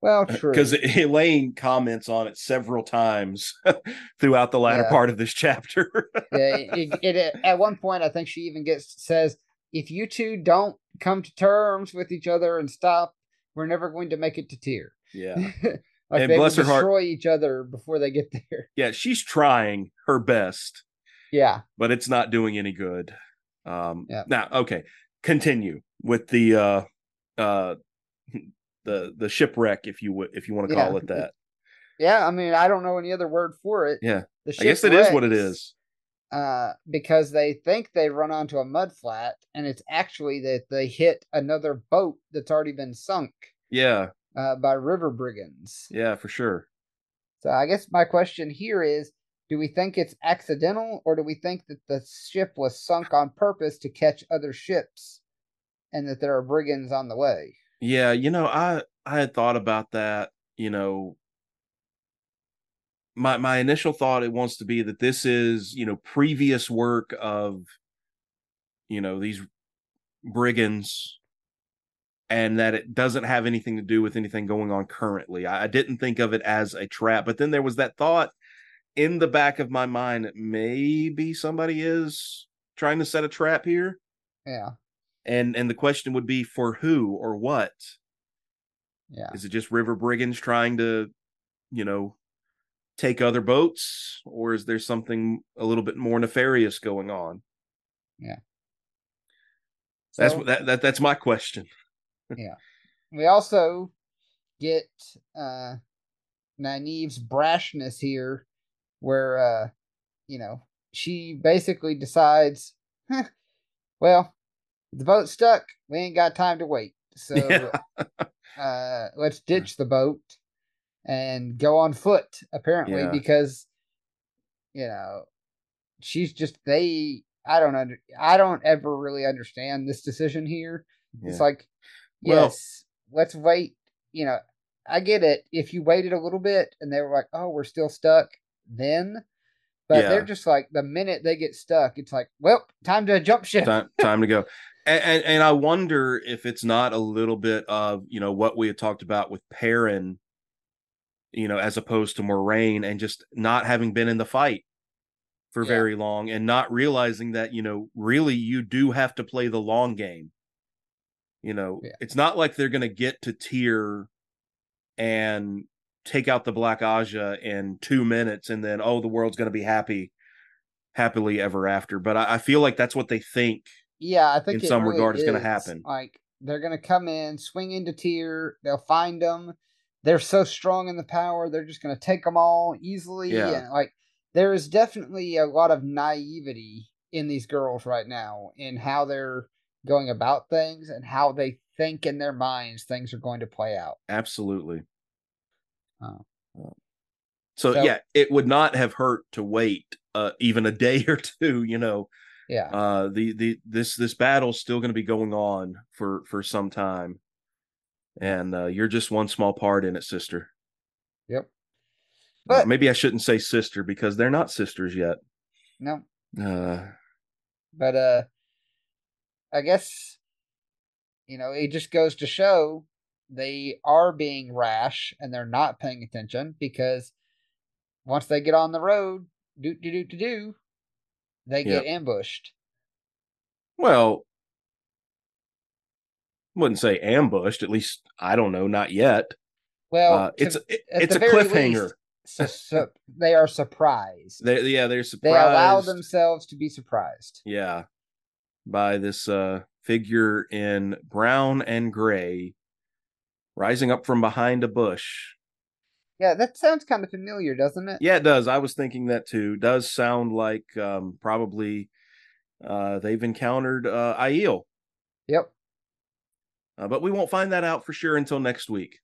Speaker 2: Well, uh, true.
Speaker 3: because Elayne comments on it several times throughout the latter
Speaker 2: Yeah.
Speaker 3: part of this chapter.
Speaker 2: Yeah, it, it, it- at one point, I think she even gets says, "If you two don't come to terms with each other and stop, we're never going to make it to Tear."
Speaker 3: yeah, And bless her heart-
Speaker 2: destroy each other before they get there.
Speaker 3: yeah, she's trying her best,
Speaker 2: Yeah,
Speaker 3: but it's not doing any good. Um,
Speaker 2: Yeah.
Speaker 3: Now, okay, continue with the uh, uh, the the shipwreck, if you would, if you want to call
Speaker 2: Yeah.
Speaker 3: it that.
Speaker 2: yeah. I mean, I don't know any other word for it.
Speaker 3: Yeah,
Speaker 2: The
Speaker 3: I guess it is what it is.
Speaker 2: Uh, because they think they run onto a mud flat, and it's actually that they hit another boat that's already been sunk
Speaker 3: Yeah,
Speaker 2: uh, by river brigands.
Speaker 3: yeah, for sure.
Speaker 2: So I guess my question here is do we think it's accidental or do we think that the ship was sunk on purpose to catch other ships and that there are brigands on the way?
Speaker 3: Yeah, you know, I I had thought about that, you know. My my initial thought it wants to be that this is, you know, previous work of you know, these brigands and that it doesn't have anything to do with anything going on currently. I, I didn't think of it as a trap, but then there was that thought in the back of my mind that maybe somebody is trying to set a trap here
Speaker 2: Yeah.
Speaker 3: and and the question would be for who or what
Speaker 2: Yeah.
Speaker 3: is it just river brigands trying to you know take other boats or is there something a little bit more nefarious going on Yeah. that's
Speaker 2: So
Speaker 3: what that, that that's my question
Speaker 2: we also get uh Nynaeve's brashness here where uh you know she basically decides huh, well the boat's stuck we ain't got time to wait so
Speaker 3: Yeah.
Speaker 2: uh let's ditch the boat and go on foot apparently
Speaker 3: Yeah.
Speaker 2: because you know, she's just they. I don't under. I don't ever really understand this decision here.
Speaker 3: Yeah.
Speaker 2: It's like,
Speaker 3: Well-
Speaker 2: yes, let's wait. You know, I get it. If you waited a little bit and they were like, "Oh, we're still stuck," then, but
Speaker 3: Yeah.
Speaker 2: they're just like the minute they get stuck, it's like, "Well, time to jump ship."
Speaker 3: time time to go and, and and i wonder if it's not a little bit of you know what we had talked about with Perrin, you know as opposed to Moiraine and just not having been in the fight for
Speaker 2: Yeah.
Speaker 3: very long and not realizing that you know really you do have to play the long game you know
Speaker 2: Yeah.
Speaker 3: it's not like they're going to get to Tear and take out the Black Ajah in two minutes and then oh the world's going to be happy happily ever after but I, I feel like that's what they think
Speaker 2: Yeah, I think
Speaker 3: in some
Speaker 2: really
Speaker 3: regard is gonna happen.
Speaker 2: Like they're gonna come in, swing into Tear. They'll find them. They're so strong in the power. They're just gonna take them all easily.
Speaker 3: Yeah.
Speaker 2: And like there is definitely a lot of naivety in these girls right now in how they're going about things and how they think in their minds things are going to play out.
Speaker 3: Absolutely.
Speaker 2: Oh.
Speaker 3: So,
Speaker 2: So-
Speaker 3: yeah, it would not have hurt to wait uh, even a day or two. You know,
Speaker 2: Yeah.
Speaker 3: uh, the the this this battle's still going to be going on for for some time, and uh, you're just one small part in it, sister.
Speaker 2: Yep.
Speaker 3: Uh,
Speaker 2: But
Speaker 3: maybe I shouldn't say sister because they're not sisters yet.
Speaker 2: no,
Speaker 3: Uh,
Speaker 2: But uh I guess you know, it just goes to show they are being rash and they're not paying attention because once they get on the road, do do do do do, they get ambushed.
Speaker 3: well, wouldn't say ambushed. At least I don't know, not yet.
Speaker 2: Well,
Speaker 3: uh,
Speaker 2: to-
Speaker 3: it's it- it's a cliffhanger.
Speaker 2: least, su- su- they are surprised.
Speaker 3: They, yeah, they're surprised.
Speaker 2: They allow themselves to be surprised.
Speaker 3: yeah by this uh figure in brown and gray rising up from behind a bush
Speaker 2: Yeah, that sounds kind of familiar, doesn't it?
Speaker 3: yeah it does i was thinking that too does sound like um probably uh they've encountered uh Aiel.
Speaker 2: Yep.
Speaker 3: Uh, but we won't find that out for sure until next week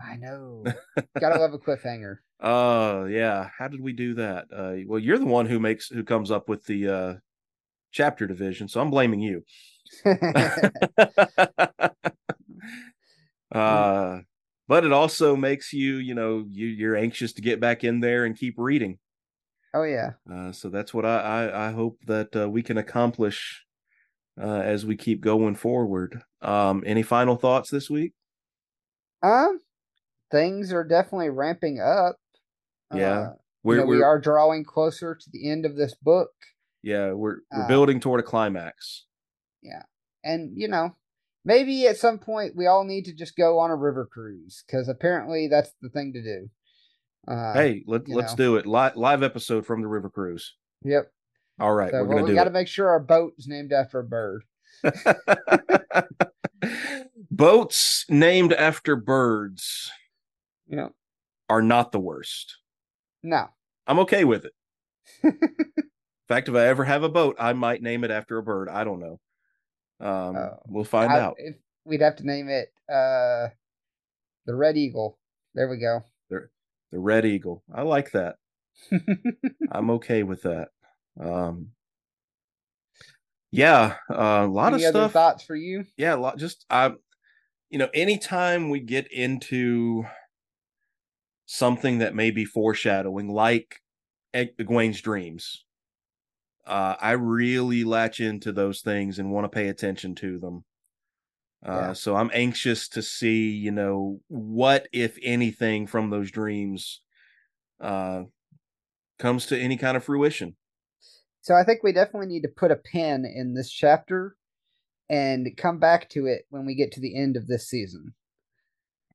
Speaker 2: I know. Gotta love a cliffhanger.
Speaker 3: uh yeah how did we do that uh well you're the one who makes who comes up with the uh chapter division so i'm blaming you uh but it also makes you you know you you're anxious to get back in there and keep reading
Speaker 2: oh yeah.
Speaker 3: uh so that's what i i, I hope that uh, we can accomplish uh as we keep going forward um any final thoughts this week
Speaker 2: Um, things are definitely ramping up.
Speaker 3: Yeah.
Speaker 2: Uh,
Speaker 3: we're,
Speaker 2: you know,
Speaker 3: we're
Speaker 2: we are drawing closer to the end of this book,
Speaker 3: yeah we're we're
Speaker 2: uh,
Speaker 3: building toward a climax Yeah,
Speaker 2: and you know, maybe at some point we all need to just go on a river cruise because apparently that's the thing to do. Uh,
Speaker 3: hey let let's
Speaker 2: know.
Speaker 3: do it live, live episode from the river cruise
Speaker 2: Yep.
Speaker 3: all right
Speaker 2: So
Speaker 3: we're
Speaker 2: well,
Speaker 3: gonna
Speaker 2: we
Speaker 3: do
Speaker 2: got to make sure our boat is named after a bird.
Speaker 3: Boats named after birds
Speaker 2: know,
Speaker 3: are not the worst.
Speaker 2: no.
Speaker 3: I'm okay with it. In fact, if I ever have a boat, I might name it after a bird. I don't know. Um,
Speaker 2: Oh.
Speaker 3: we'll find
Speaker 2: I-
Speaker 3: out.
Speaker 2: If we'd have to name it uh, the Red Eagle. There we go.
Speaker 3: The the red eagle. I like that. I'm okay with that. Um, yeah, uh, a lot
Speaker 2: Any
Speaker 3: of
Speaker 2: other
Speaker 3: stuff.
Speaker 2: thoughts for you?
Speaker 3: yeah, a lot. Just I, you know, anytime we get into something that may be foreshadowing, like Eg- Egwene's dreams, uh, I really latch into those things and want to pay attention to them. Uh,
Speaker 2: Yeah.
Speaker 3: So I'm anxious to see, you know, what if anything from those dreams uh, comes to any kind of fruition.
Speaker 2: So I think we definitely need to put a pin in this chapter and come back to it when we get to the end of this season.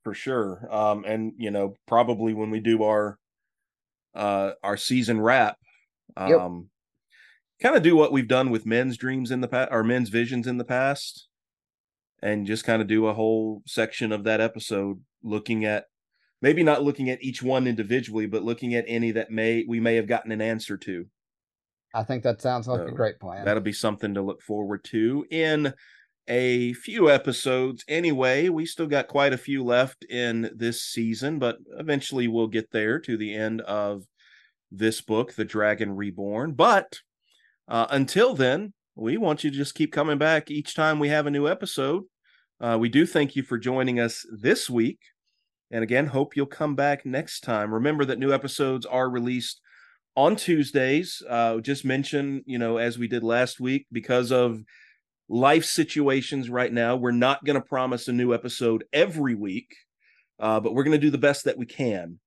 Speaker 3: for sure um and you know probably when we do our uh our season wrap um. Kind of do what we've done with Min's dreams in the past or Min's visions in the past and just kind of do a whole section of that episode looking at maybe not looking at each one individually but looking at any that may we may have gotten an answer to
Speaker 2: I think that sounds like a great plan.
Speaker 3: That'll be something to look forward to in a few episodes. Anyway, we still got quite a few left in this season, but eventually we'll get there to the end of this book, The Dragon Reborn. But uh, until then, we want you to just keep coming back each time we have a new episode. Uh, we do thank you for joining us this week. And again, hope you'll come back next time. Remember that new episodes are released on Tuesdays. Uh, just mention, you know, as we did last week, because of life situations right now, we're not going to promise a new episode every week, uh, but we're going to do the best that we can.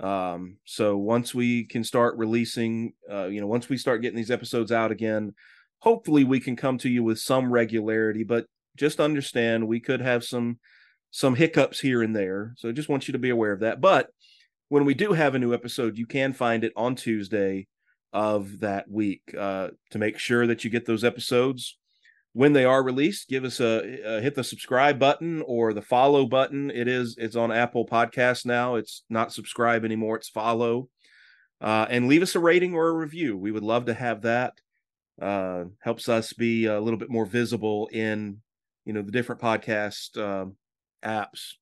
Speaker 3: Um, so once we can start releasing, uh, you know, once we start getting these episodes out again, hopefully we can come to you with some regularity. But just understand we could have some some hiccups here and there. So just want you to be aware of that. But when we do have a new episode, you can find it on Tuesday of that week. Uh, to make sure that you get those episodes when they are released, give us a, a, hit the subscribe button or the follow button. It is it's on Apple Podcasts now. It's not subscribe anymore. It's follow. Uh, and leave us a rating or a review. We would love to have that. Uh, helps us be a little bit more visible in you know the different podcast uh, apps.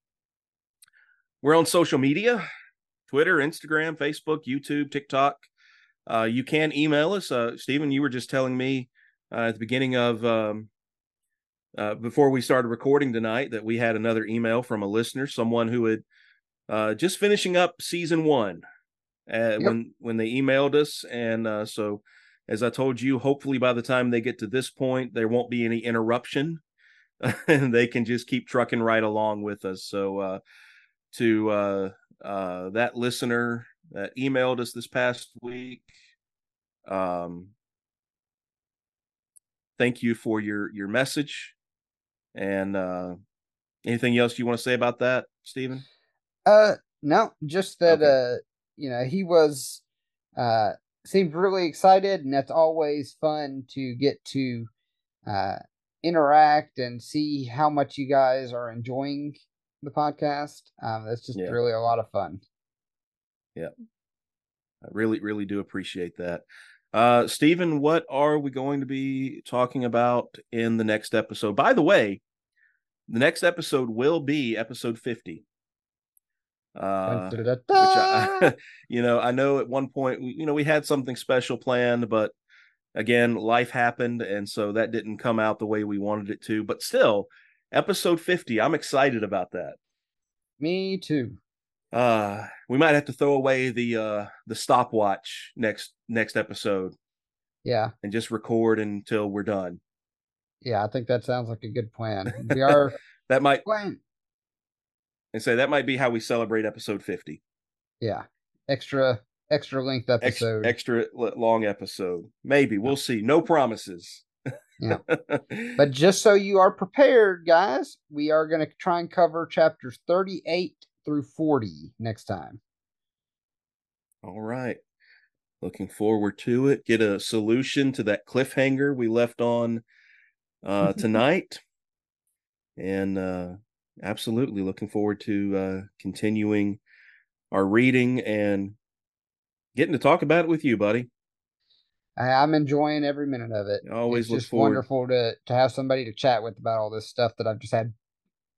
Speaker 3: We're on social media Twitter, Instagram, Facebook, YouTube, TikTok. Uh, you can email us. Uh, Stephen, you were just telling me uh, at the beginning of um, uh, before we started recording tonight that we had another email from a listener, someone who had uh, just finishing up season one uh, yep. when when they emailed us, and uh, so as I told you, hopefully by the time they get to this point, there won't be any interruption and they can just keep trucking right along with us. So, uh, to uh, uh, that listener that emailed us this past week, um, thank you for your your message. And uh, anything else you want to say about that, Stephen?
Speaker 2: Uh, no, just that okay. uh, you know, he was uh seemed really excited, and that's always fun to get to uh interact and see how much you guys are enjoying the podcast. Um, that's just yeah. really a lot of fun.
Speaker 3: Yeah. I really, really do appreciate that. Uh, Stephen, what are we going to be talking about in the next episode? By the way, the next episode will be episode 50. Uh, which I, you know, I know at one point, we, you know, we had something special planned, but again, life happened, and so that didn't come out the way we wanted it to. But still, episode 50, I'm excited about that.
Speaker 2: Me too.
Speaker 3: Uh, we might have to throw away the uh the stopwatch next next episode.
Speaker 2: Yeah.
Speaker 3: And just record until we're done.
Speaker 2: Yeah, I think that sounds like a good plan. We are
Speaker 3: that might plan. And say that might be how we celebrate episode 50.
Speaker 2: Yeah. Extra extra length episode.
Speaker 3: extra long episode. Maybe we'll see. No promises.
Speaker 2: yeah. But just so you are prepared, guys, we are going to try and cover chapters 38 through 40 next time.
Speaker 3: All right. Looking forward to it. Get a solution to that cliffhanger we left on uh, tonight. and uh, absolutely looking forward to uh, continuing our reading and getting to talk about it with you, buddy.
Speaker 2: I'm enjoying every minute of it.
Speaker 3: Always
Speaker 2: it's just
Speaker 3: forward.
Speaker 2: wonderful to to have somebody to chat with about all this stuff that I've just had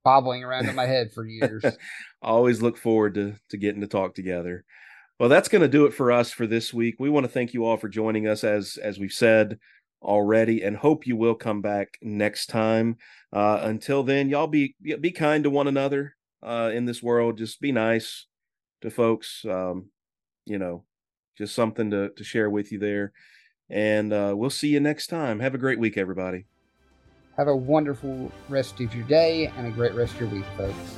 Speaker 2: bobbling around in my head for years.
Speaker 3: Always look forward to to getting to talk together. Well, that's going to do it for us for this week. We want to thank you all for joining us, as as we've said already, and hope you will come back next time. Uh, until then, y'all be be kind to one another uh, in this world. Just be nice to folks. Um, you know, just something to, to share with you there. And uh, we'll see you next time. Have a great week, everybody.
Speaker 2: Have a wonderful rest of your day and a great rest of your week, folks.